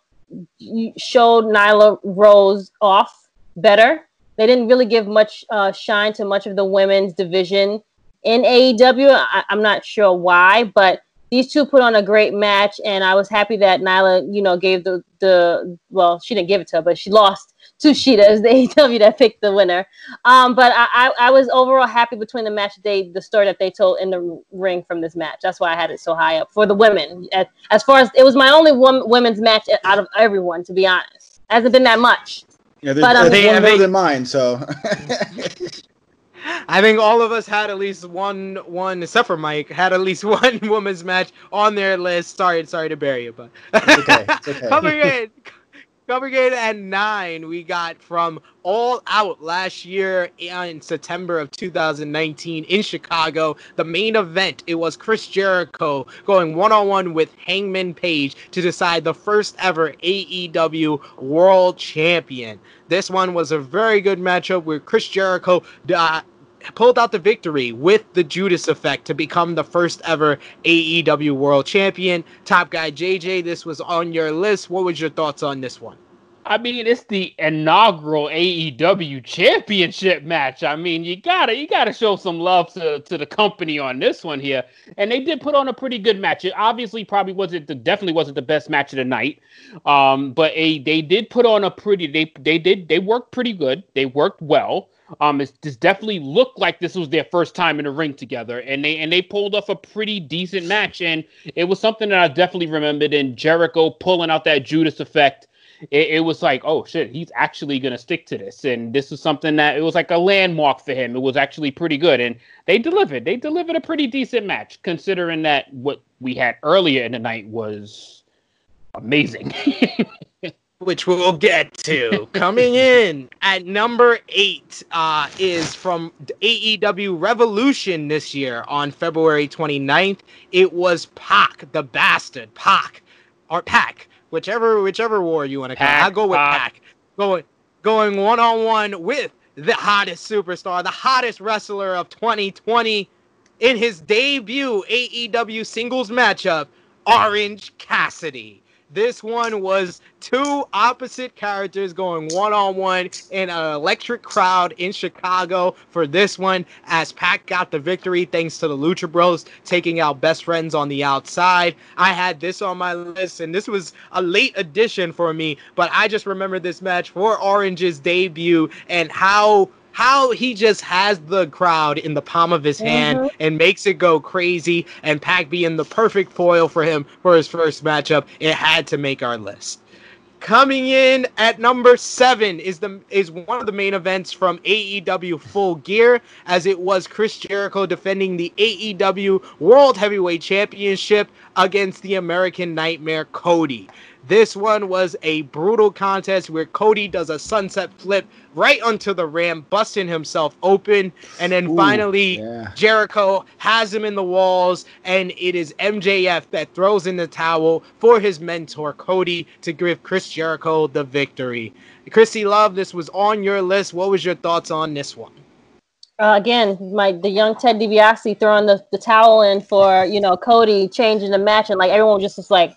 Speaker 2: showed Nyla Rose off better. They didn't really give much uh, shine to much of the women's division in AEW. I- I'm not sure why, but these two put on a great match, and I was happy that Nyla, you know, gave the the well, she didn't give it to her, but she lost to Shida the AEW that picked the winner. Um, but I, I, I, was overall happy between the match they the story that they told in the ring from this match. That's why I had it so high up for the women. As, as far as it was my only woman, women's match out of everyone, to be honest. Hasn't been that much.
Speaker 4: Yeah, but, um, they, one more than mine, so.
Speaker 1: I think all of us had at least one one except for Mike had at least one women's match on their list. Sorry, sorry to bury you, but it's okay. It's okay. coming in Coming in at nine, we got from All Out last year in September of 2019 in Chicago. The main event, it was Chris Jericho going one on one with Hangman Page to decide the first ever AEW World Champion. This one was a very good matchup where Chris Jericho uh, pulled out the victory with the Judas effect to become the first ever AEW World Champion. Top guy JJ, this was on your list. What was your thoughts on this one?
Speaker 3: I mean, it's the inaugural AEW championship match. I mean, you gotta you gotta show some love to, to the company on this one here. And they did put on a pretty good match. It obviously probably wasn't the definitely wasn't the best match of the night. Um, but a they did put on a pretty they they did they worked pretty good. They worked well. Um, it just definitely looked like this was their first time in the ring together, and they and they pulled off a pretty decent match, and it was something that I definitely remembered. And Jericho pulling out that Judas effect, it, it was like, oh shit, he's actually gonna stick to this, and this is something that it was like a landmark for him. It was actually pretty good, and they delivered. They delivered a pretty decent match, considering that what we had earlier in the night was amazing.
Speaker 1: which we'll get to. Coming in at number eight uh, is from AEW Revolution this year on February 29th. It was Pac, the bastard, Pac, or Pac, whichever whichever war you want to call it. I'll go with
Speaker 3: Pac.
Speaker 1: Pac. Going going one on one with the hottest superstar, the hottest wrestler of 2020 in his debut AEW singles matchup, Orange Cassidy. This one was two opposite characters going one on one in an electric crowd in Chicago for this one. As Pac got the victory thanks to the Lucha Bros taking out best friends on the outside. I had this on my list, and this was a late addition for me, but I just remember this match for Orange's debut and how how he just has the crowd in the palm of his hand
Speaker 2: Mhm.
Speaker 1: and makes it go crazy. And Pac being the perfect foil for him for his first matchup, it had to make our list. Coming in at number seven is the is one of the main events from AEW Full Gear, as it was Chris Jericho defending the AEW World Heavyweight Championship against the American Nightmare Cody. This one was a brutal contest where Cody does a sunset flip right onto the ramp, busting himself open, and then
Speaker 4: Ooh,
Speaker 1: finally
Speaker 4: yeah.
Speaker 1: Jericho has him in the walls, and it is MJF that throws in the towel for his mentor Cody to give Chris Jericho the victory. Krssi Luv, this was on your list. What was your thoughts on this one?
Speaker 2: Uh, again, my the young Ted DiBiase throwing the, the towel in for you know Cody changing the match, and like everyone just was like,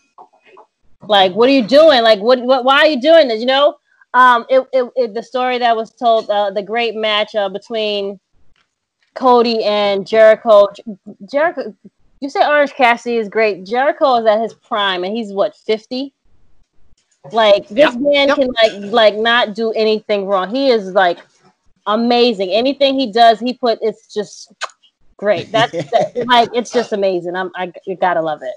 Speaker 2: like what are you doing? Like what what why are you doing this? You know, um, it, it, it the story that was told, uh, the great match uh, between Cody and Jericho. Jericho, you say Orange Cassidy is great. Jericho is at his prime, and he's what fifty. Like this
Speaker 1: Yep,
Speaker 2: man
Speaker 1: yep.
Speaker 2: can like like not do anything wrong. He is like amazing. Anything he does, he put it's just great. That's that, like it's just amazing. I'm I you gotta love it.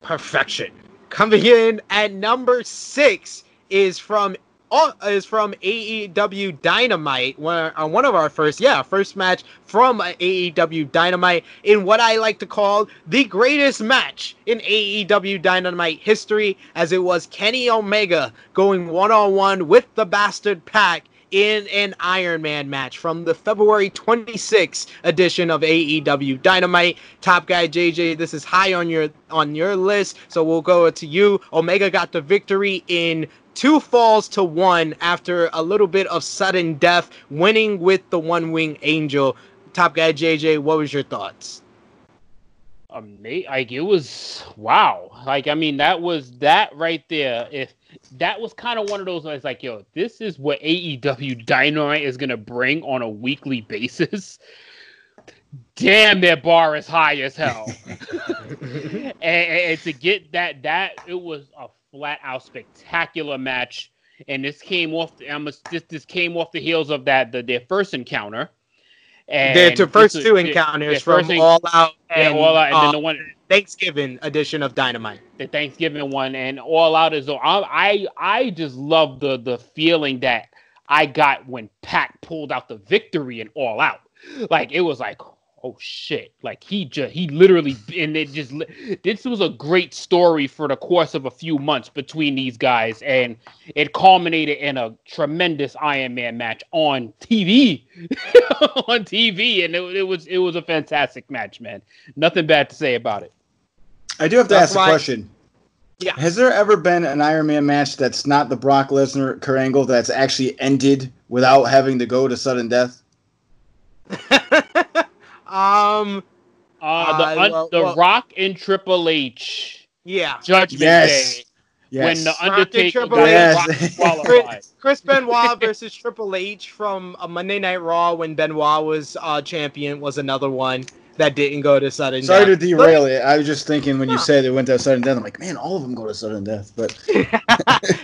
Speaker 1: Perfection. Coming in at number six is from uh, is from AEW Dynamite. One, uh, one of our first, yeah, first match from AEW Dynamite in what I like to call the greatest match in AEW Dynamite history, as it was Kenny Omega going one on one with the Bastard Pac in an Iron Man match from the February 26th edition of AEW Dynamite. Top guy JJ, this is high on your on your list, so we'll go to you. Omega got the victory in two falls to one after a little bit of sudden death, winning with the one wing angel. Top guy JJ, what was your thoughts?
Speaker 3: Ama- like it was wow. Like I mean, that was that right there. If that was kind of one of those, it's like, yo, this is what AEW Dynamite is gonna bring on a weekly basis. Damn, their bar is high as hell. and, and- to get that, that it was a flat out spectacular match. And this came off. I'm a, this this came off the heels of that the, their first encounter. And
Speaker 1: the, the first two encounters from
Speaker 3: first
Speaker 1: All Out
Speaker 3: yeah,
Speaker 1: and,
Speaker 3: all out, and then the one um,
Speaker 1: Thanksgiving edition of Dynamite.
Speaker 3: the Thanksgiving one and all out is I I just love the the feeling that I got when Pac pulled out the victory and all out. Like it was like oh shit like he just he literally and it just this was a great story for the course of a few months between these guys and it culminated in a tremendous Iron Man match on TV on TV and it, it was it was a fantastic match man nothing bad to say about it
Speaker 4: I do have to
Speaker 1: That's
Speaker 4: ask a question.
Speaker 1: Yeah.
Speaker 4: Has there ever been an Iron Man match that's not the Brock Lesnar Kurt Angle that's actually ended without having to go to sudden death?
Speaker 1: um,
Speaker 3: Uh, the,
Speaker 1: Uh,
Speaker 3: un-
Speaker 1: well-
Speaker 3: the
Speaker 1: well-
Speaker 3: Rock and Triple H
Speaker 1: yeah.
Speaker 3: Judgment
Speaker 4: Yes.
Speaker 3: Day
Speaker 4: Yes.
Speaker 3: when the
Speaker 1: Rock and
Speaker 3: Undertaker
Speaker 1: Triple
Speaker 3: got
Speaker 4: H.
Speaker 3: Rock
Speaker 4: Yes.
Speaker 3: qualified.
Speaker 1: Chris Benoit versus Triple H from a Monday Night Raw when Benoit was uh, champion was another one. That didn't go to sudden
Speaker 4: Sorry
Speaker 1: death.
Speaker 4: to derail it. I was just thinking when you
Speaker 1: Huh.
Speaker 4: said it went to sudden death. I'm like, man, all of them go to sudden death. But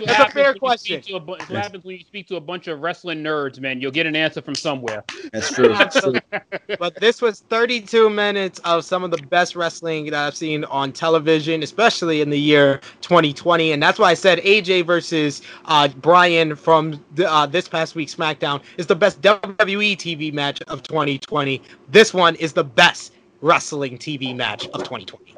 Speaker 1: That's a fair question.
Speaker 3: It's what happens when you speak to a bunch of wrestling nerds, man. You'll get an answer from somewhere.
Speaker 4: that's true. That's true.
Speaker 1: but this was 32 minutes of some of the best wrestling that I've seen on television, especially in the year 2020. And that's why I said AJ versus uh, Bryan from the, uh, this past week's SmackDown is the best WWE TV match of 2020. This one is the best wrestling TV match of 2020.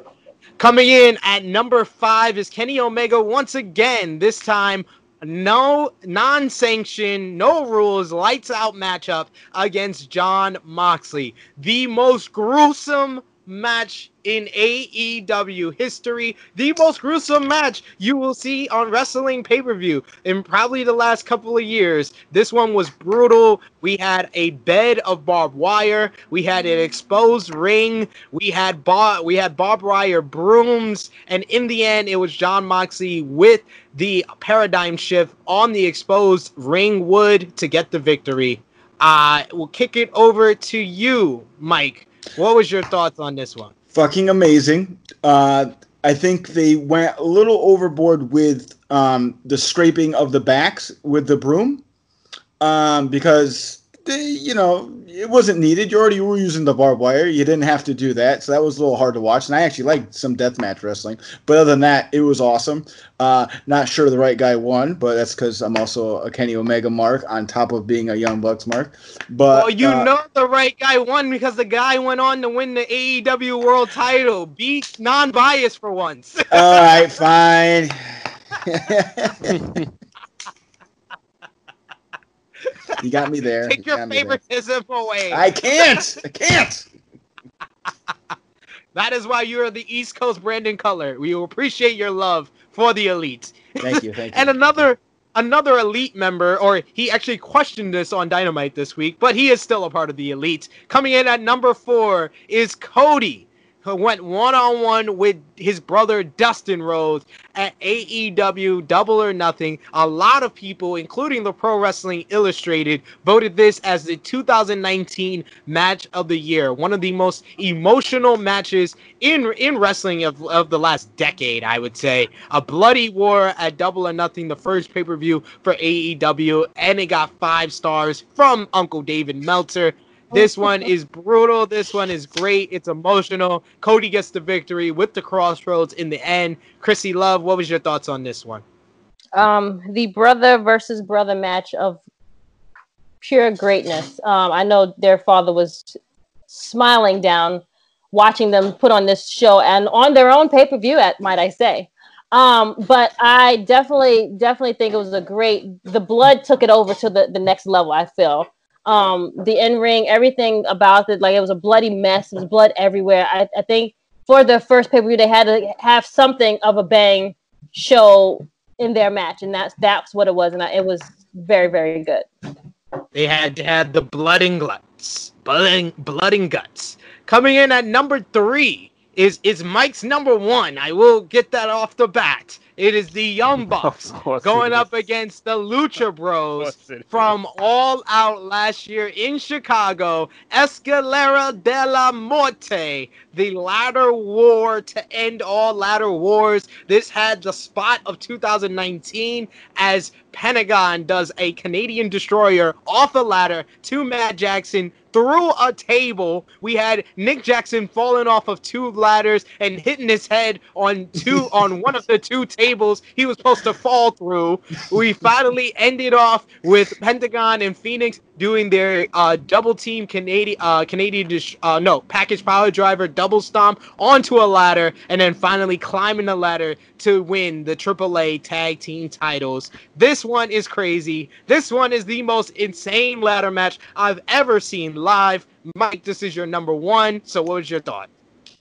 Speaker 1: Coming in at number five is Kenny Omega once again. This time, no non-sanctioned, no rules, lights out matchup against Jon Moxley. The most gruesome match in AEW history. The most gruesome match you will see on wrestling pay-per-view in probably the last couple of years. This one was brutal. We had a bed of barbed wire. We had an exposed ring. We had bar- we had barbed wire brooms, and in the end, it was Jon Moxley with the paradigm shift on the exposed ring wood to get the victory. Uh, we'll kick it over to you, Mike. What was your thoughts on this one?
Speaker 4: Fucking amazing. Uh, I think they went a little overboard with um, the scraping of the backs with the broom um, because they, you know, it wasn't needed. You already were using the barbed wire. You didn't have to do that, so that was a little hard to watch. And I actually liked some deathmatch wrestling, but other than that, it was awesome. Uh, not sure the right guy won, but that's because I'm also a Kenny Omega mark on top of being a Young Bucks mark. But
Speaker 1: well, you
Speaker 4: uh,
Speaker 1: know the right guy won because the guy went on to win the AEW World Title. Be non-biased for once.
Speaker 4: all right, fine. you got me there.
Speaker 1: Take
Speaker 4: You
Speaker 1: your favoritism away.
Speaker 4: I can't. I can't.
Speaker 1: That is why you are the East Coast Brandon Cutler. We will appreciate your love for the elite.
Speaker 4: Thank you. Thank you.
Speaker 1: And another another elite member, or he actually questioned this on Dynamite this week, but he is still a part of the elite. Coming in at number four is Cody, who went one on one with his brother Dustin Rhodes at AEW Double or Nothing. A lot of people, including the Pro Wrestling Illustrated, voted this as the 2019 match of the year. One of the most emotional matches in in wrestling of, of the last decade, I would say. A bloody war at Double or Nothing, the first pay per view for AEW, and it got five stars from Uncle David Meltzer. This one is brutal. This one is great. It's emotional. Cody gets the victory with the crossroads in the end. Krssi Luv, what was your thoughts on this one?
Speaker 2: um, the brother versus brother match of pure greatness. Um, I know their father was smiling down watching them put on this show and on their own pay per view, at might I say. Um, but I definitely, definitely think it was a great. The blood took it over to the the next level. I feel um the in ring, everything about it, like it was a bloody mess. There was blood everywhere. I, I think for the first pay per view, they had to have something of a bang show in their match, and that's that's what it was, and I, it was very very good.
Speaker 1: They had have the blood and guts. Blood and, blood and guts. Coming in at number three is is Mike's number one. I will get that off the bat. It is the Young Bucks going up against the Lucha Bros
Speaker 3: course it is.
Speaker 1: from All Out last year in Chicago. Escalera de la Muerte, the ladder war to end all ladder wars. This had the spot of 2019 as Pentagon does a Canadian destroyer off a ladder to Matt Jackson through a table. We had Nick Jackson falling off of two ladders and hitting his head on two on one of the two tables he was supposed to fall through. We finally ended off with Pentagon and Phoenix doing their uh, double team Canadian uh, Canadian dis- uh, no package power driver double stomp onto a ladder and then finally climbing the ladder to win the AAA tag team titles. This one is crazy. This one is the most insane ladder match I've ever seen live. Mike, this is your number one. So, what was your thought?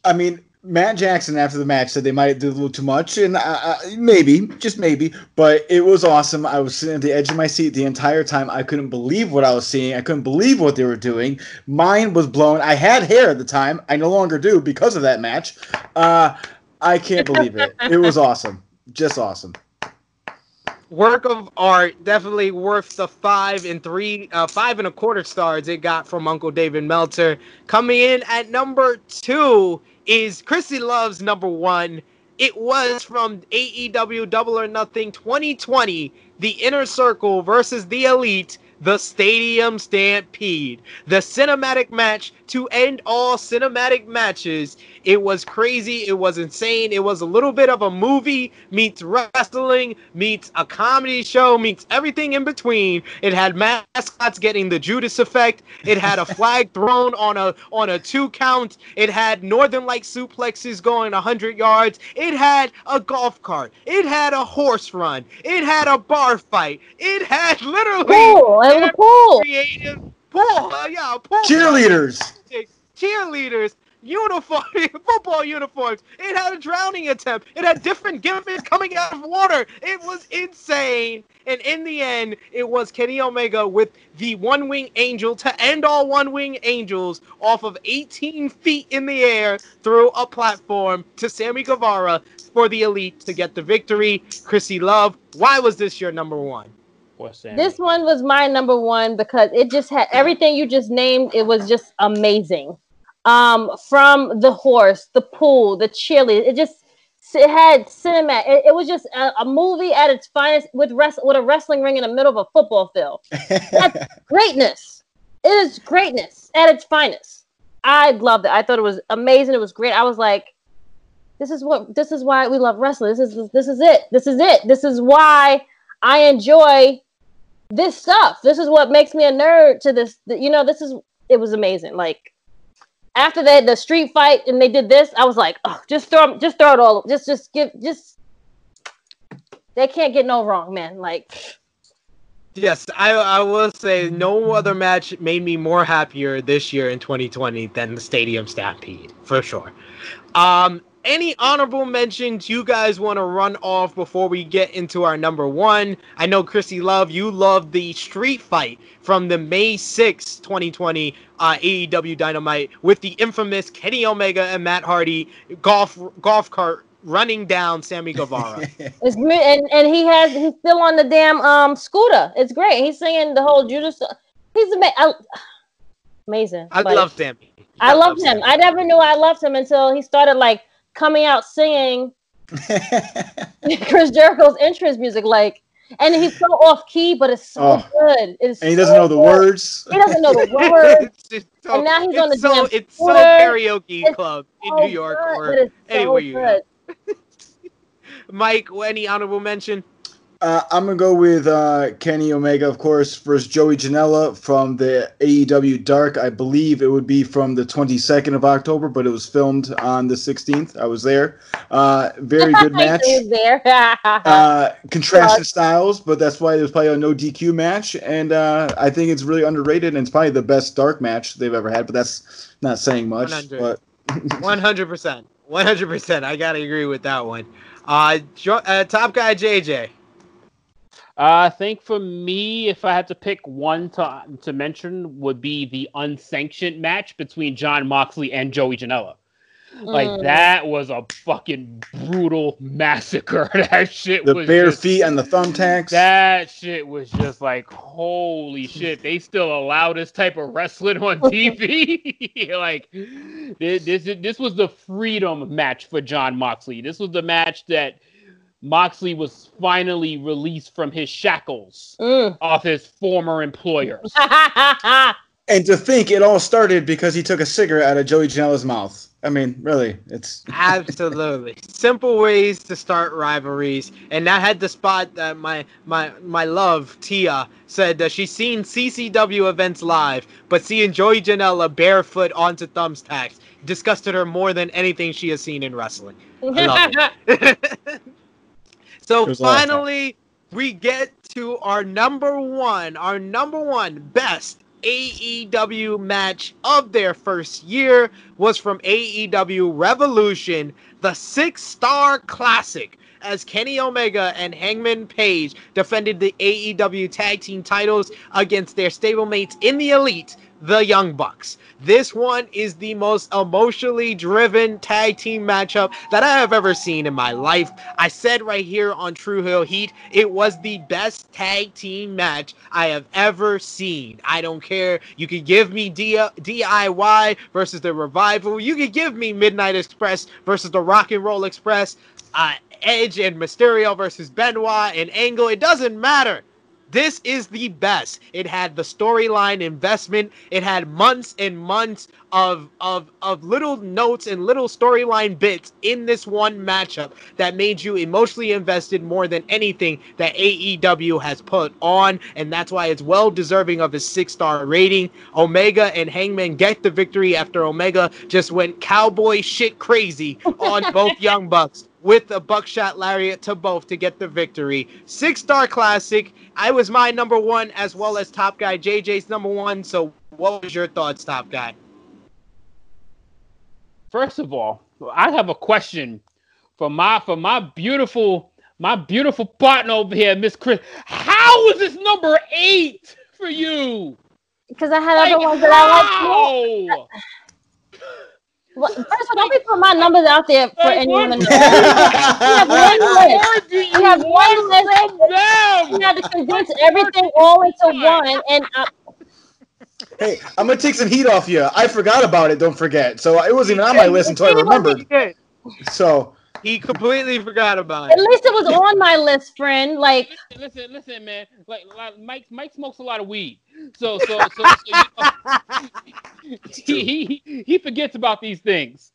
Speaker 4: I mean, Matt Jackson after the match said they might do a little too much, and uh, uh, maybe, just maybe, but it was awesome. I was sitting at the edge of my seat the entire time. I couldn't believe what I was seeing. I couldn't believe what they were doing. Mine was blown. I had hair at the time. I no longer do because of that match. Uh, I can't believe it. It was awesome. Just awesome.
Speaker 1: Work of art, definitely worth the five and three, uh, five and a quarter stars it got from Uncle David Meltzer. Coming in at number two is Krssi Luv's number one. It was from AEW Double or Nothing 2020, the Inner Circle versus the Elite the Stadium Stampede, the cinematic match to end all cinematic matches. It was crazy. It was insane. It was a little bit of a movie meets wrestling meets a comedy show meets everything in between. It had mascots getting the Judas effect. It had a flag thrown on a on a two count. It had Northern Light suplexes going 100 yards. It had a golf cart. It had a horse run. It had a bar fight. It had literally
Speaker 2: Pool. It was a pool.
Speaker 1: creative pool. Uh, yeah, pool.
Speaker 4: Cheerleaders.
Speaker 1: Cheerleaders. Uniform, football uniforms. It had a drowning attempt. It had different gimmicks coming out of water. It was insane. And in the end, it was Kenny Omega with the One Wing Angel to end all One Wing Angels off of 18 feet in the air through a platform to Sammy Guevara for the Elite to get the victory. Krssi Luv, why was this your number one?
Speaker 3: What's that?
Speaker 2: This one was my number one because it just had everything you just named. It was just amazing. Um, from the horse, the pool, the cheerleader. It just it had cinema. It, it was just a, a movie at its finest with rest with a wrestling ring in the middle of a football field. That's greatness. It is greatness at its finest. I loved it. I thought it was amazing. It was great. I was like, this is what this is why we love wrestling. This is this is it. This is it. This is why I enjoy this stuff. This is what makes me a nerd to this. You know, this is it was amazing. Like after that, the street fight and they did this, I was like, oh, just throw, just throw it all, just, just give, just. They can't get no wrong, man. Like,
Speaker 1: Yes, I I will say no other match made me more happier this year in 2020 than the Stadium Stampede for sure. Um, any honorable mentions you guys want to run off before we get into our number one? I know Krssi Luv, you loved the street fight from the May 6, 2020 uh, AEW Dynamite with the infamous Kenny Omega and Matt Hardy golf golf cart running down Sammy Guevara.
Speaker 2: it's and and he has he's still on the damn um scooter. It's great. He's singing the whole Judas. He's ama- I, amazing.
Speaker 1: I
Speaker 2: Like,
Speaker 1: love Sammy.
Speaker 2: I love him.
Speaker 1: Sammy.
Speaker 2: I never knew I loved him until he started like coming out singing Chris Jericho's entrance music. Like, and he's so off key, but it's so
Speaker 4: Oh.
Speaker 2: good. It's
Speaker 4: and he doesn't
Speaker 2: so
Speaker 4: know the
Speaker 2: good.
Speaker 4: words.
Speaker 2: He doesn't know the words.
Speaker 1: So,
Speaker 2: And now he's on the
Speaker 1: so,
Speaker 2: damn
Speaker 1: It's so karaoke
Speaker 2: It's
Speaker 1: club in New York
Speaker 2: good,
Speaker 1: or
Speaker 2: so
Speaker 1: anywhere you
Speaker 2: good.
Speaker 1: Mike, any honorable mention?
Speaker 4: Uh, I'm gonna go with uh, Kenny Omega, of course, versus Joey Janela from the AEW Dark. I believe it would be from the 22nd of October, but it was filmed on the 16th. I was there. Uh, very good match.
Speaker 2: He was there.
Speaker 4: Uh, contrasted styles, but that's why it was probably a no DQ match, and uh, I think it's really underrated, and it's probably the best dark match they've ever had. But that's not saying much.
Speaker 1: 100.
Speaker 4: But
Speaker 1: One hundred percent. One hundred percent. I gotta agree with that one. Uh, jo- uh, top guy JJ.
Speaker 3: Uh, I think for me, if I had to pick one to to mention, would be the unsanctioned match between Jon Moxley and Joey Janela. Like
Speaker 2: Mm.
Speaker 3: that was a fucking brutal massacre. that shit
Speaker 4: the
Speaker 3: was
Speaker 4: bare
Speaker 3: just-
Speaker 4: feet and the thumbtacks.
Speaker 3: That shit was just like holy shit. They still allow this type of wrestling on TV. like this, this this was the freedom match for John Moxley. This was the match that Moxley was finally released from his shackles
Speaker 2: Mm.
Speaker 3: off his former employers.
Speaker 4: and to think it all started because he took a cigarette out of Joey Janela's mouth. I mean, really, it's
Speaker 1: Absolutely. Simple ways to start rivalries. And that had the spot that my my my love, Tia, said that she's seen CCW events live, but seeing Joey Janela barefoot onto thumbtacks disgusted her more than anything she has seen in wrestling. I love it. so
Speaker 4: It was awesome.
Speaker 1: finally, we get to our number one, our number one best AEW match of their first year was from AEW Revolution, the six star classic. as Kenny Omega and Hangman Page defended the AEW tag team titles against their stablemates in the Elite, the Young Bucks. This one is the most emotionally driven tag team matchup that I have ever seen in my life. I said right here on Tru Heel Heat, it was the best tag team match I have ever seen. I don't care. You could give me D- DIY versus the Revival. You could give me Midnight Express versus the Rock and Roll Express. Uh, Edge and Mysterio versus Benoit and Angle. It doesn't matter. This is the best. It had the storyline investment. It had months and months of of of little notes and little storyline bits in this one matchup that made you emotionally invested more than anything that AEW has put on, and that's why it's well deserving of a six star rating. Omega and Hangman get the victory after Omega just went cowboy shit crazy on both Young Bucks with a buckshot lariat to both to get the victory. Six star classic. I was my number one as well as Top Guy JJ's number one. So, what was your thoughts, Top Guy?
Speaker 3: First of all, I have a question for my for my beautiful my beautiful partner over here, Miss Chris. How was this number eight for you?
Speaker 2: Because I had like, other ones that I like. Well, first of all, don't be putting my numbers out there for hey, anyone to know. have one list. You have one list. You have to condense everything all into one. And uh,
Speaker 4: hey, I'm gonna take some heat off you. I forgot about it. Don't forget. So it wasn't even on my list until I remembered. So
Speaker 1: he completely forgot about it.
Speaker 2: At least it was on my list, friend. Like,
Speaker 3: listen, listen, listen man. Like, like Mike, Mike smokes a lot of weed, so so so, so you know, he, he he forgets about these things.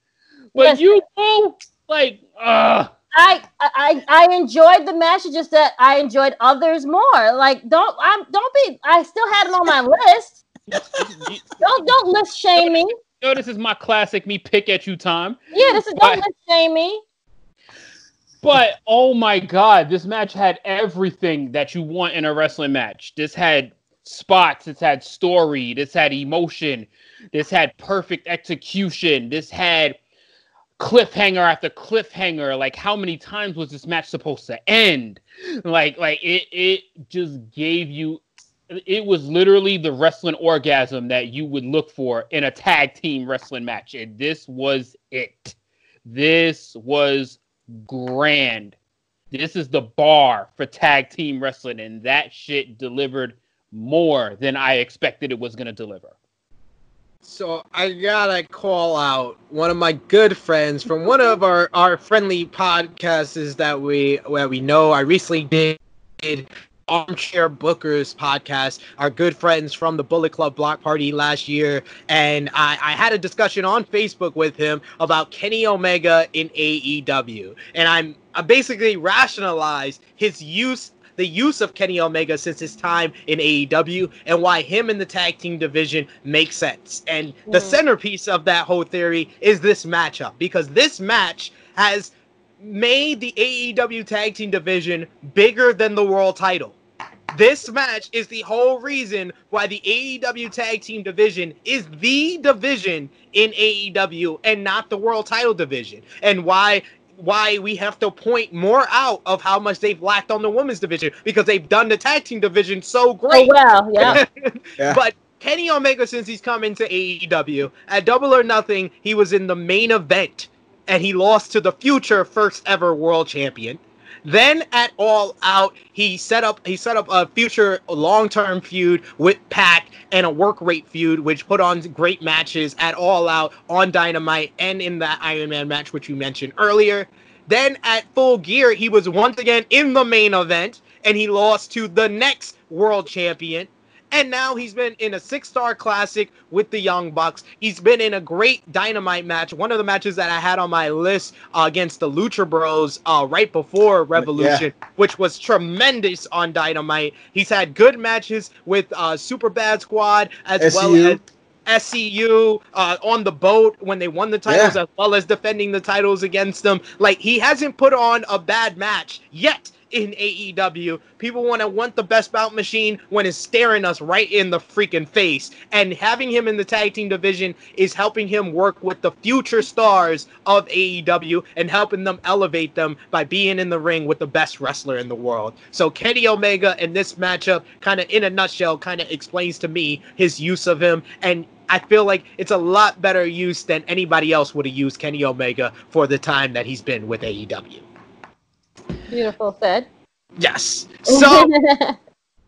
Speaker 3: But yes. you know, like, uh
Speaker 2: I, I I enjoyed the match. Just that I enjoyed others more. Like, don't I'm don't be. I still had them on my list. don't don't list shame me.
Speaker 3: You know, this is my classic me pick at you time.
Speaker 2: Yeah, this is don't list shame me.
Speaker 3: But oh my god, this match had everything that you want in a wrestling match. This had spots, this had story, this had emotion, this had perfect execution, this had cliffhanger after cliffhanger. Like how many times was this match supposed to end? Like like it it just gave you it was literally the wrestling orgasm that you would look for in a tag team wrestling match. And this was it. This was grand. This is the bar for tag team wrestling, and that shit delivered more than I expected it was going to deliver.
Speaker 1: So I gotta call out one of my good friends from one of our, our friendly podcasts that we that we know. I recently did Armchair Bookers podcast, our good friends from the Bullet Club Block Party last year. And I, I had a discussion on Facebook with him about Kenny Omega in AEW. And I'm I basically rationalized his use the use of Kenny Omega since his time in AEW and why him in the tag team division makes sense. And the mm. centerpiece of that whole theory is this matchup because this match has made the AEW tag team division bigger than the world title. This match is the whole reason why the AEW tag team division is the division in AEW and not the world title division. And why why we have to point more out of how much they've lacked on the women's division because they've done the tag team division so oh, great.
Speaker 2: Oh well, yeah.
Speaker 1: yeah. But Kenny Omega, since he's come into AEW at Double or Nothing, he was in the main event and he lost to the future first ever world champion. Then at All Out, he set up he set up a future long term feud with Pac and a work rate feud, which put on great matches at All Out on Dynamite and in that Iron Man match, which you mentioned earlier. Then at Full Gear, he was once again in the main event and he lost to the next world champion and now he's been in a six star classic with the Young Bucks. He's been in a great dynamite match. One of the matches that I had on my list uh, against the Lucha Bros uh, right before Revolution, yeah. which was tremendous on Dynamite. He's had good matches with uh, Super Bad Squad as SCU. well as. SCU uh, on the boat when they won the titles, yeah. as well as defending the titles against them. Like he hasn't put on a bad match yet in AEW. People want to want the best bout machine when it's staring us right in the freaking face. And having him in the tag team division is helping him work with the future stars of AEW and helping them elevate them by being in the ring with the best wrestler in the world. So Kenny Omega in this matchup, kind of in a nutshell, kind of explains to me his use of him. And I feel like it's a lot better use than anybody else would have used Kenny Omega for the time that he's been with AEW.
Speaker 2: Beautiful said.
Speaker 1: Yes. So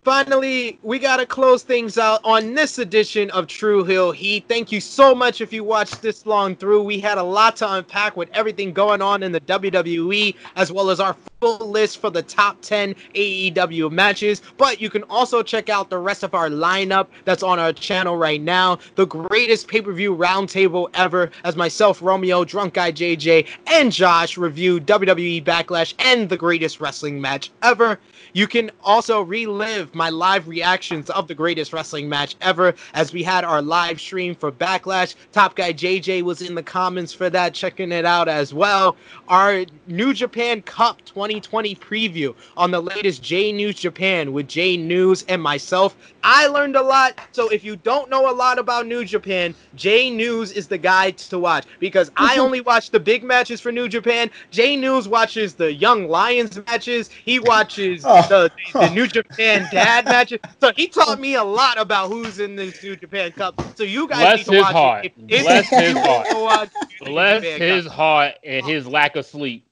Speaker 1: finally, we got to close things out on this edition of Tru Heel Heat. Thank you so much if you watched this long through. We had a lot to unpack with everything going on in the WWE, as well as our full list for the top 10 AEW matches. But you can also check out the rest of our lineup that's on our channel right now. The greatest pay per view roundtable ever, as myself, Romeo, Drunk Guy JJ, and Josh review WWE Backlash and the greatest wrestling match ever. You can also relive my live reactions of the greatest wrestling match ever as we had our live stream for Backlash. Top Guy JJ was in the comments for that, checking it out as well. Our New Japan Cup 2020 preview on the latest J News Japan with J News and myself. I learned a lot. So if you don't know a lot about New Japan, J News is the guy to watch because I only watch the big matches for New Japan. J News watches the Young Lions matches. He watches oh. the, the New Japan dad matches. So he taught me a lot about who's in this New Japan Cup. So you guys
Speaker 3: Bless
Speaker 1: need to
Speaker 3: his
Speaker 1: watch
Speaker 3: heart.
Speaker 1: it. If- if
Speaker 3: Bless his heart.
Speaker 1: watch
Speaker 3: Bless
Speaker 1: Japan
Speaker 3: his
Speaker 1: Cup.
Speaker 3: heart and his lack of sleep.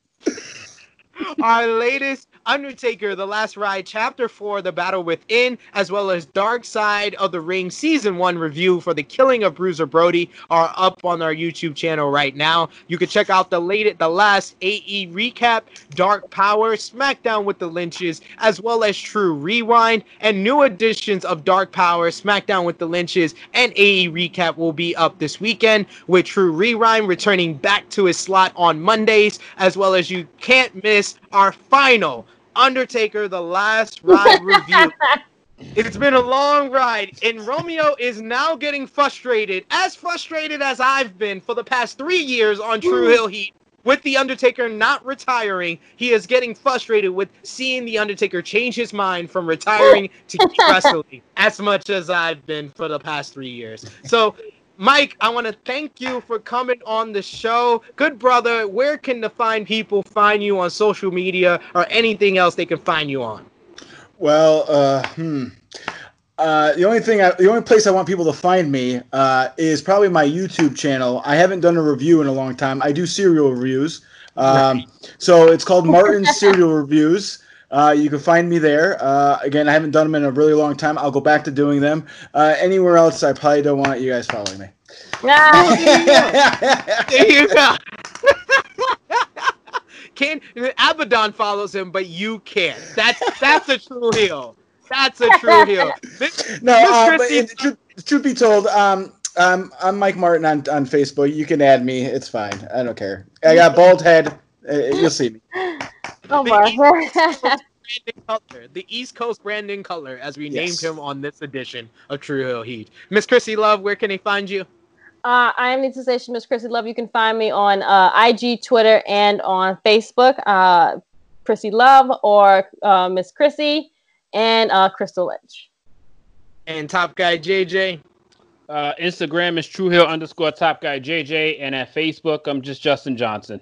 Speaker 1: our latest Undertaker, The Last Ride, Chapter 4, The Battle Within, as well as Dark Side of the Ring Season 1 review for the killing of Bruiser Brody are up on our YouTube channel right now. You can check out the latest, the last AE recap, Dark Power, SmackDown with the Lynches, as well as Tru Rewind, and new editions of Dark Power, SmackDown with the Lynches, and AE recap will be up this weekend, with Tru Rewind returning back to his slot on Mondays, as well as you can't miss our final Undertaker The Last Ride review. It's been a long ride, and Romeo is now getting frustrated, as frustrated as I've been for the past three years on Tru Heel Heat. With The Undertaker not retiring, he is getting frustrated with seeing The Undertaker change his mind from retiring to keep wrestling as much as I've been for the past three years. So, Mike, I want to thank you for coming on the show. Good brother, where can the fine people find you on social media or anything else they can find you on?
Speaker 4: Well, uh, hmm. Uh, the only thing, I, the only place I want people to find me uh, is probably my YouTube channel. I haven't done a review in a long time. I do cereal reviews, um, so it's called Martin's Cereal Reviews. Uh, you can find me there. Uh, again, I haven't done them in a really long time. I'll go back to doing them. Uh, anywhere else, I probably don't want you guys following me.
Speaker 2: Ah,
Speaker 1: There you go. Can Abaddon follows him, but you can't. That's that's a true heel. That's a true heel. Miss-
Speaker 4: no, uh, but it, truth, truth be told, um, um, I'm Mike Martin on, on Facebook. You can add me. It's fine. I don't care. I got bald head. Uh, you'll see me.
Speaker 2: Oh my.
Speaker 1: Brandon Cutler, the East Coast Brandon Color, as we
Speaker 4: Yes.
Speaker 1: named him on this edition of Tru Heel Heat. Miss Krssi Luv, where can they find you?
Speaker 2: Uh, I am the sensation Miss Krssi Luv. You can find me on uh, IG, Twitter, and on Facebook. Uh, Krssi Luv or uh, Miss Krssi and uh, Crystal Lynch.
Speaker 1: And Top Guy JJ.
Speaker 3: Uh, Instagram is Tru Heel underscore Top Guy JJ, and at Facebook I'm just Justin Johnson.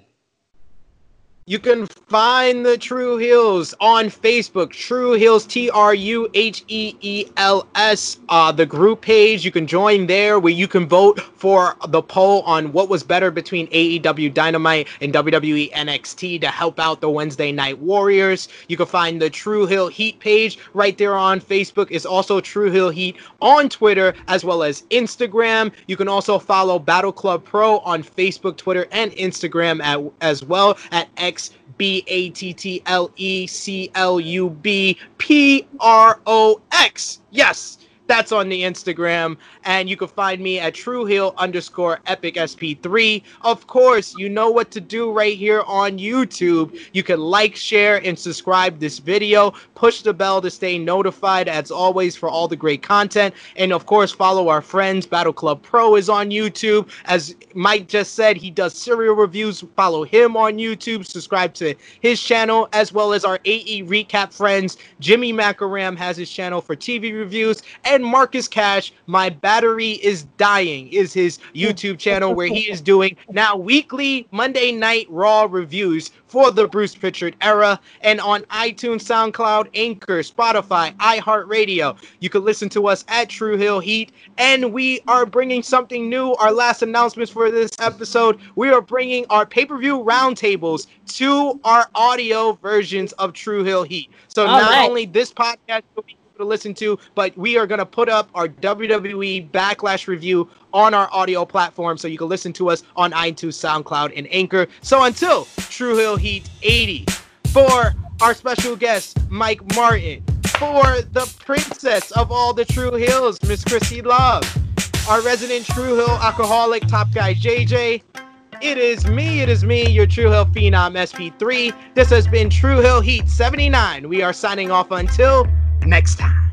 Speaker 1: You can find the Tru Heels on Facebook. Tru Heels, T R U H E E L S, uh, the group page. You can join there where you can vote for the poll on what was better between AEW Dynamite and WWE NXT to help out the Wednesday Night Warriors. You can find the Tru Heel Heat page right there on Facebook. It's also Tru Heel Heat on Twitter as well as Instagram. You can also follow Battle Club Pro on Facebook, Twitter, and Instagram at, as well at X B A T T L E C L U B P R O X. Yes. That's on the Instagram. And you can find me at Truheel underscore epic SP3. Of course, you know what to do right here on YouTube. You can like, share, and subscribe this video. Push the bell to stay notified, as always, for all the great content. And of course, follow our friends. Battle Club Pro is on YouTube. As Mike just said, he does cereal reviews. Follow him on YouTube. Subscribe to his channel, as well as our AE recap friends. Jimmy Macaram has his channel for TV reviews. Marcus Cash, My Battery is Dying, is his YouTube channel where he is doing now weekly Monday Night Raw reviews for the Bruce Pritchard era and on iTunes, SoundCloud, Anchor, Spotify, iHeartRadio. You can listen to us at Tru Heel Heat. And we are bringing something new. Our last announcements for this episode we are bringing our pay per view roundtables to our audio versions of Tru Heel Heat. So
Speaker 2: All
Speaker 1: not
Speaker 2: right.
Speaker 1: only this podcast will be to listen to, but we are going to put up our WWE Backlash review on our audio platform so you can listen to us on iTunes, SoundCloud, and Anchor. So until Tru Heel Heat 80, for our special guest, Mike Martin, for the princess of all the Tru Heels, Miss Krssi Luv, our resident Tru Heel alcoholic, Top Guy JJ. It is me, it is me, your Tru Heel Phenom SP3. This has been Tru Heel Heat 79. We are signing off until next time.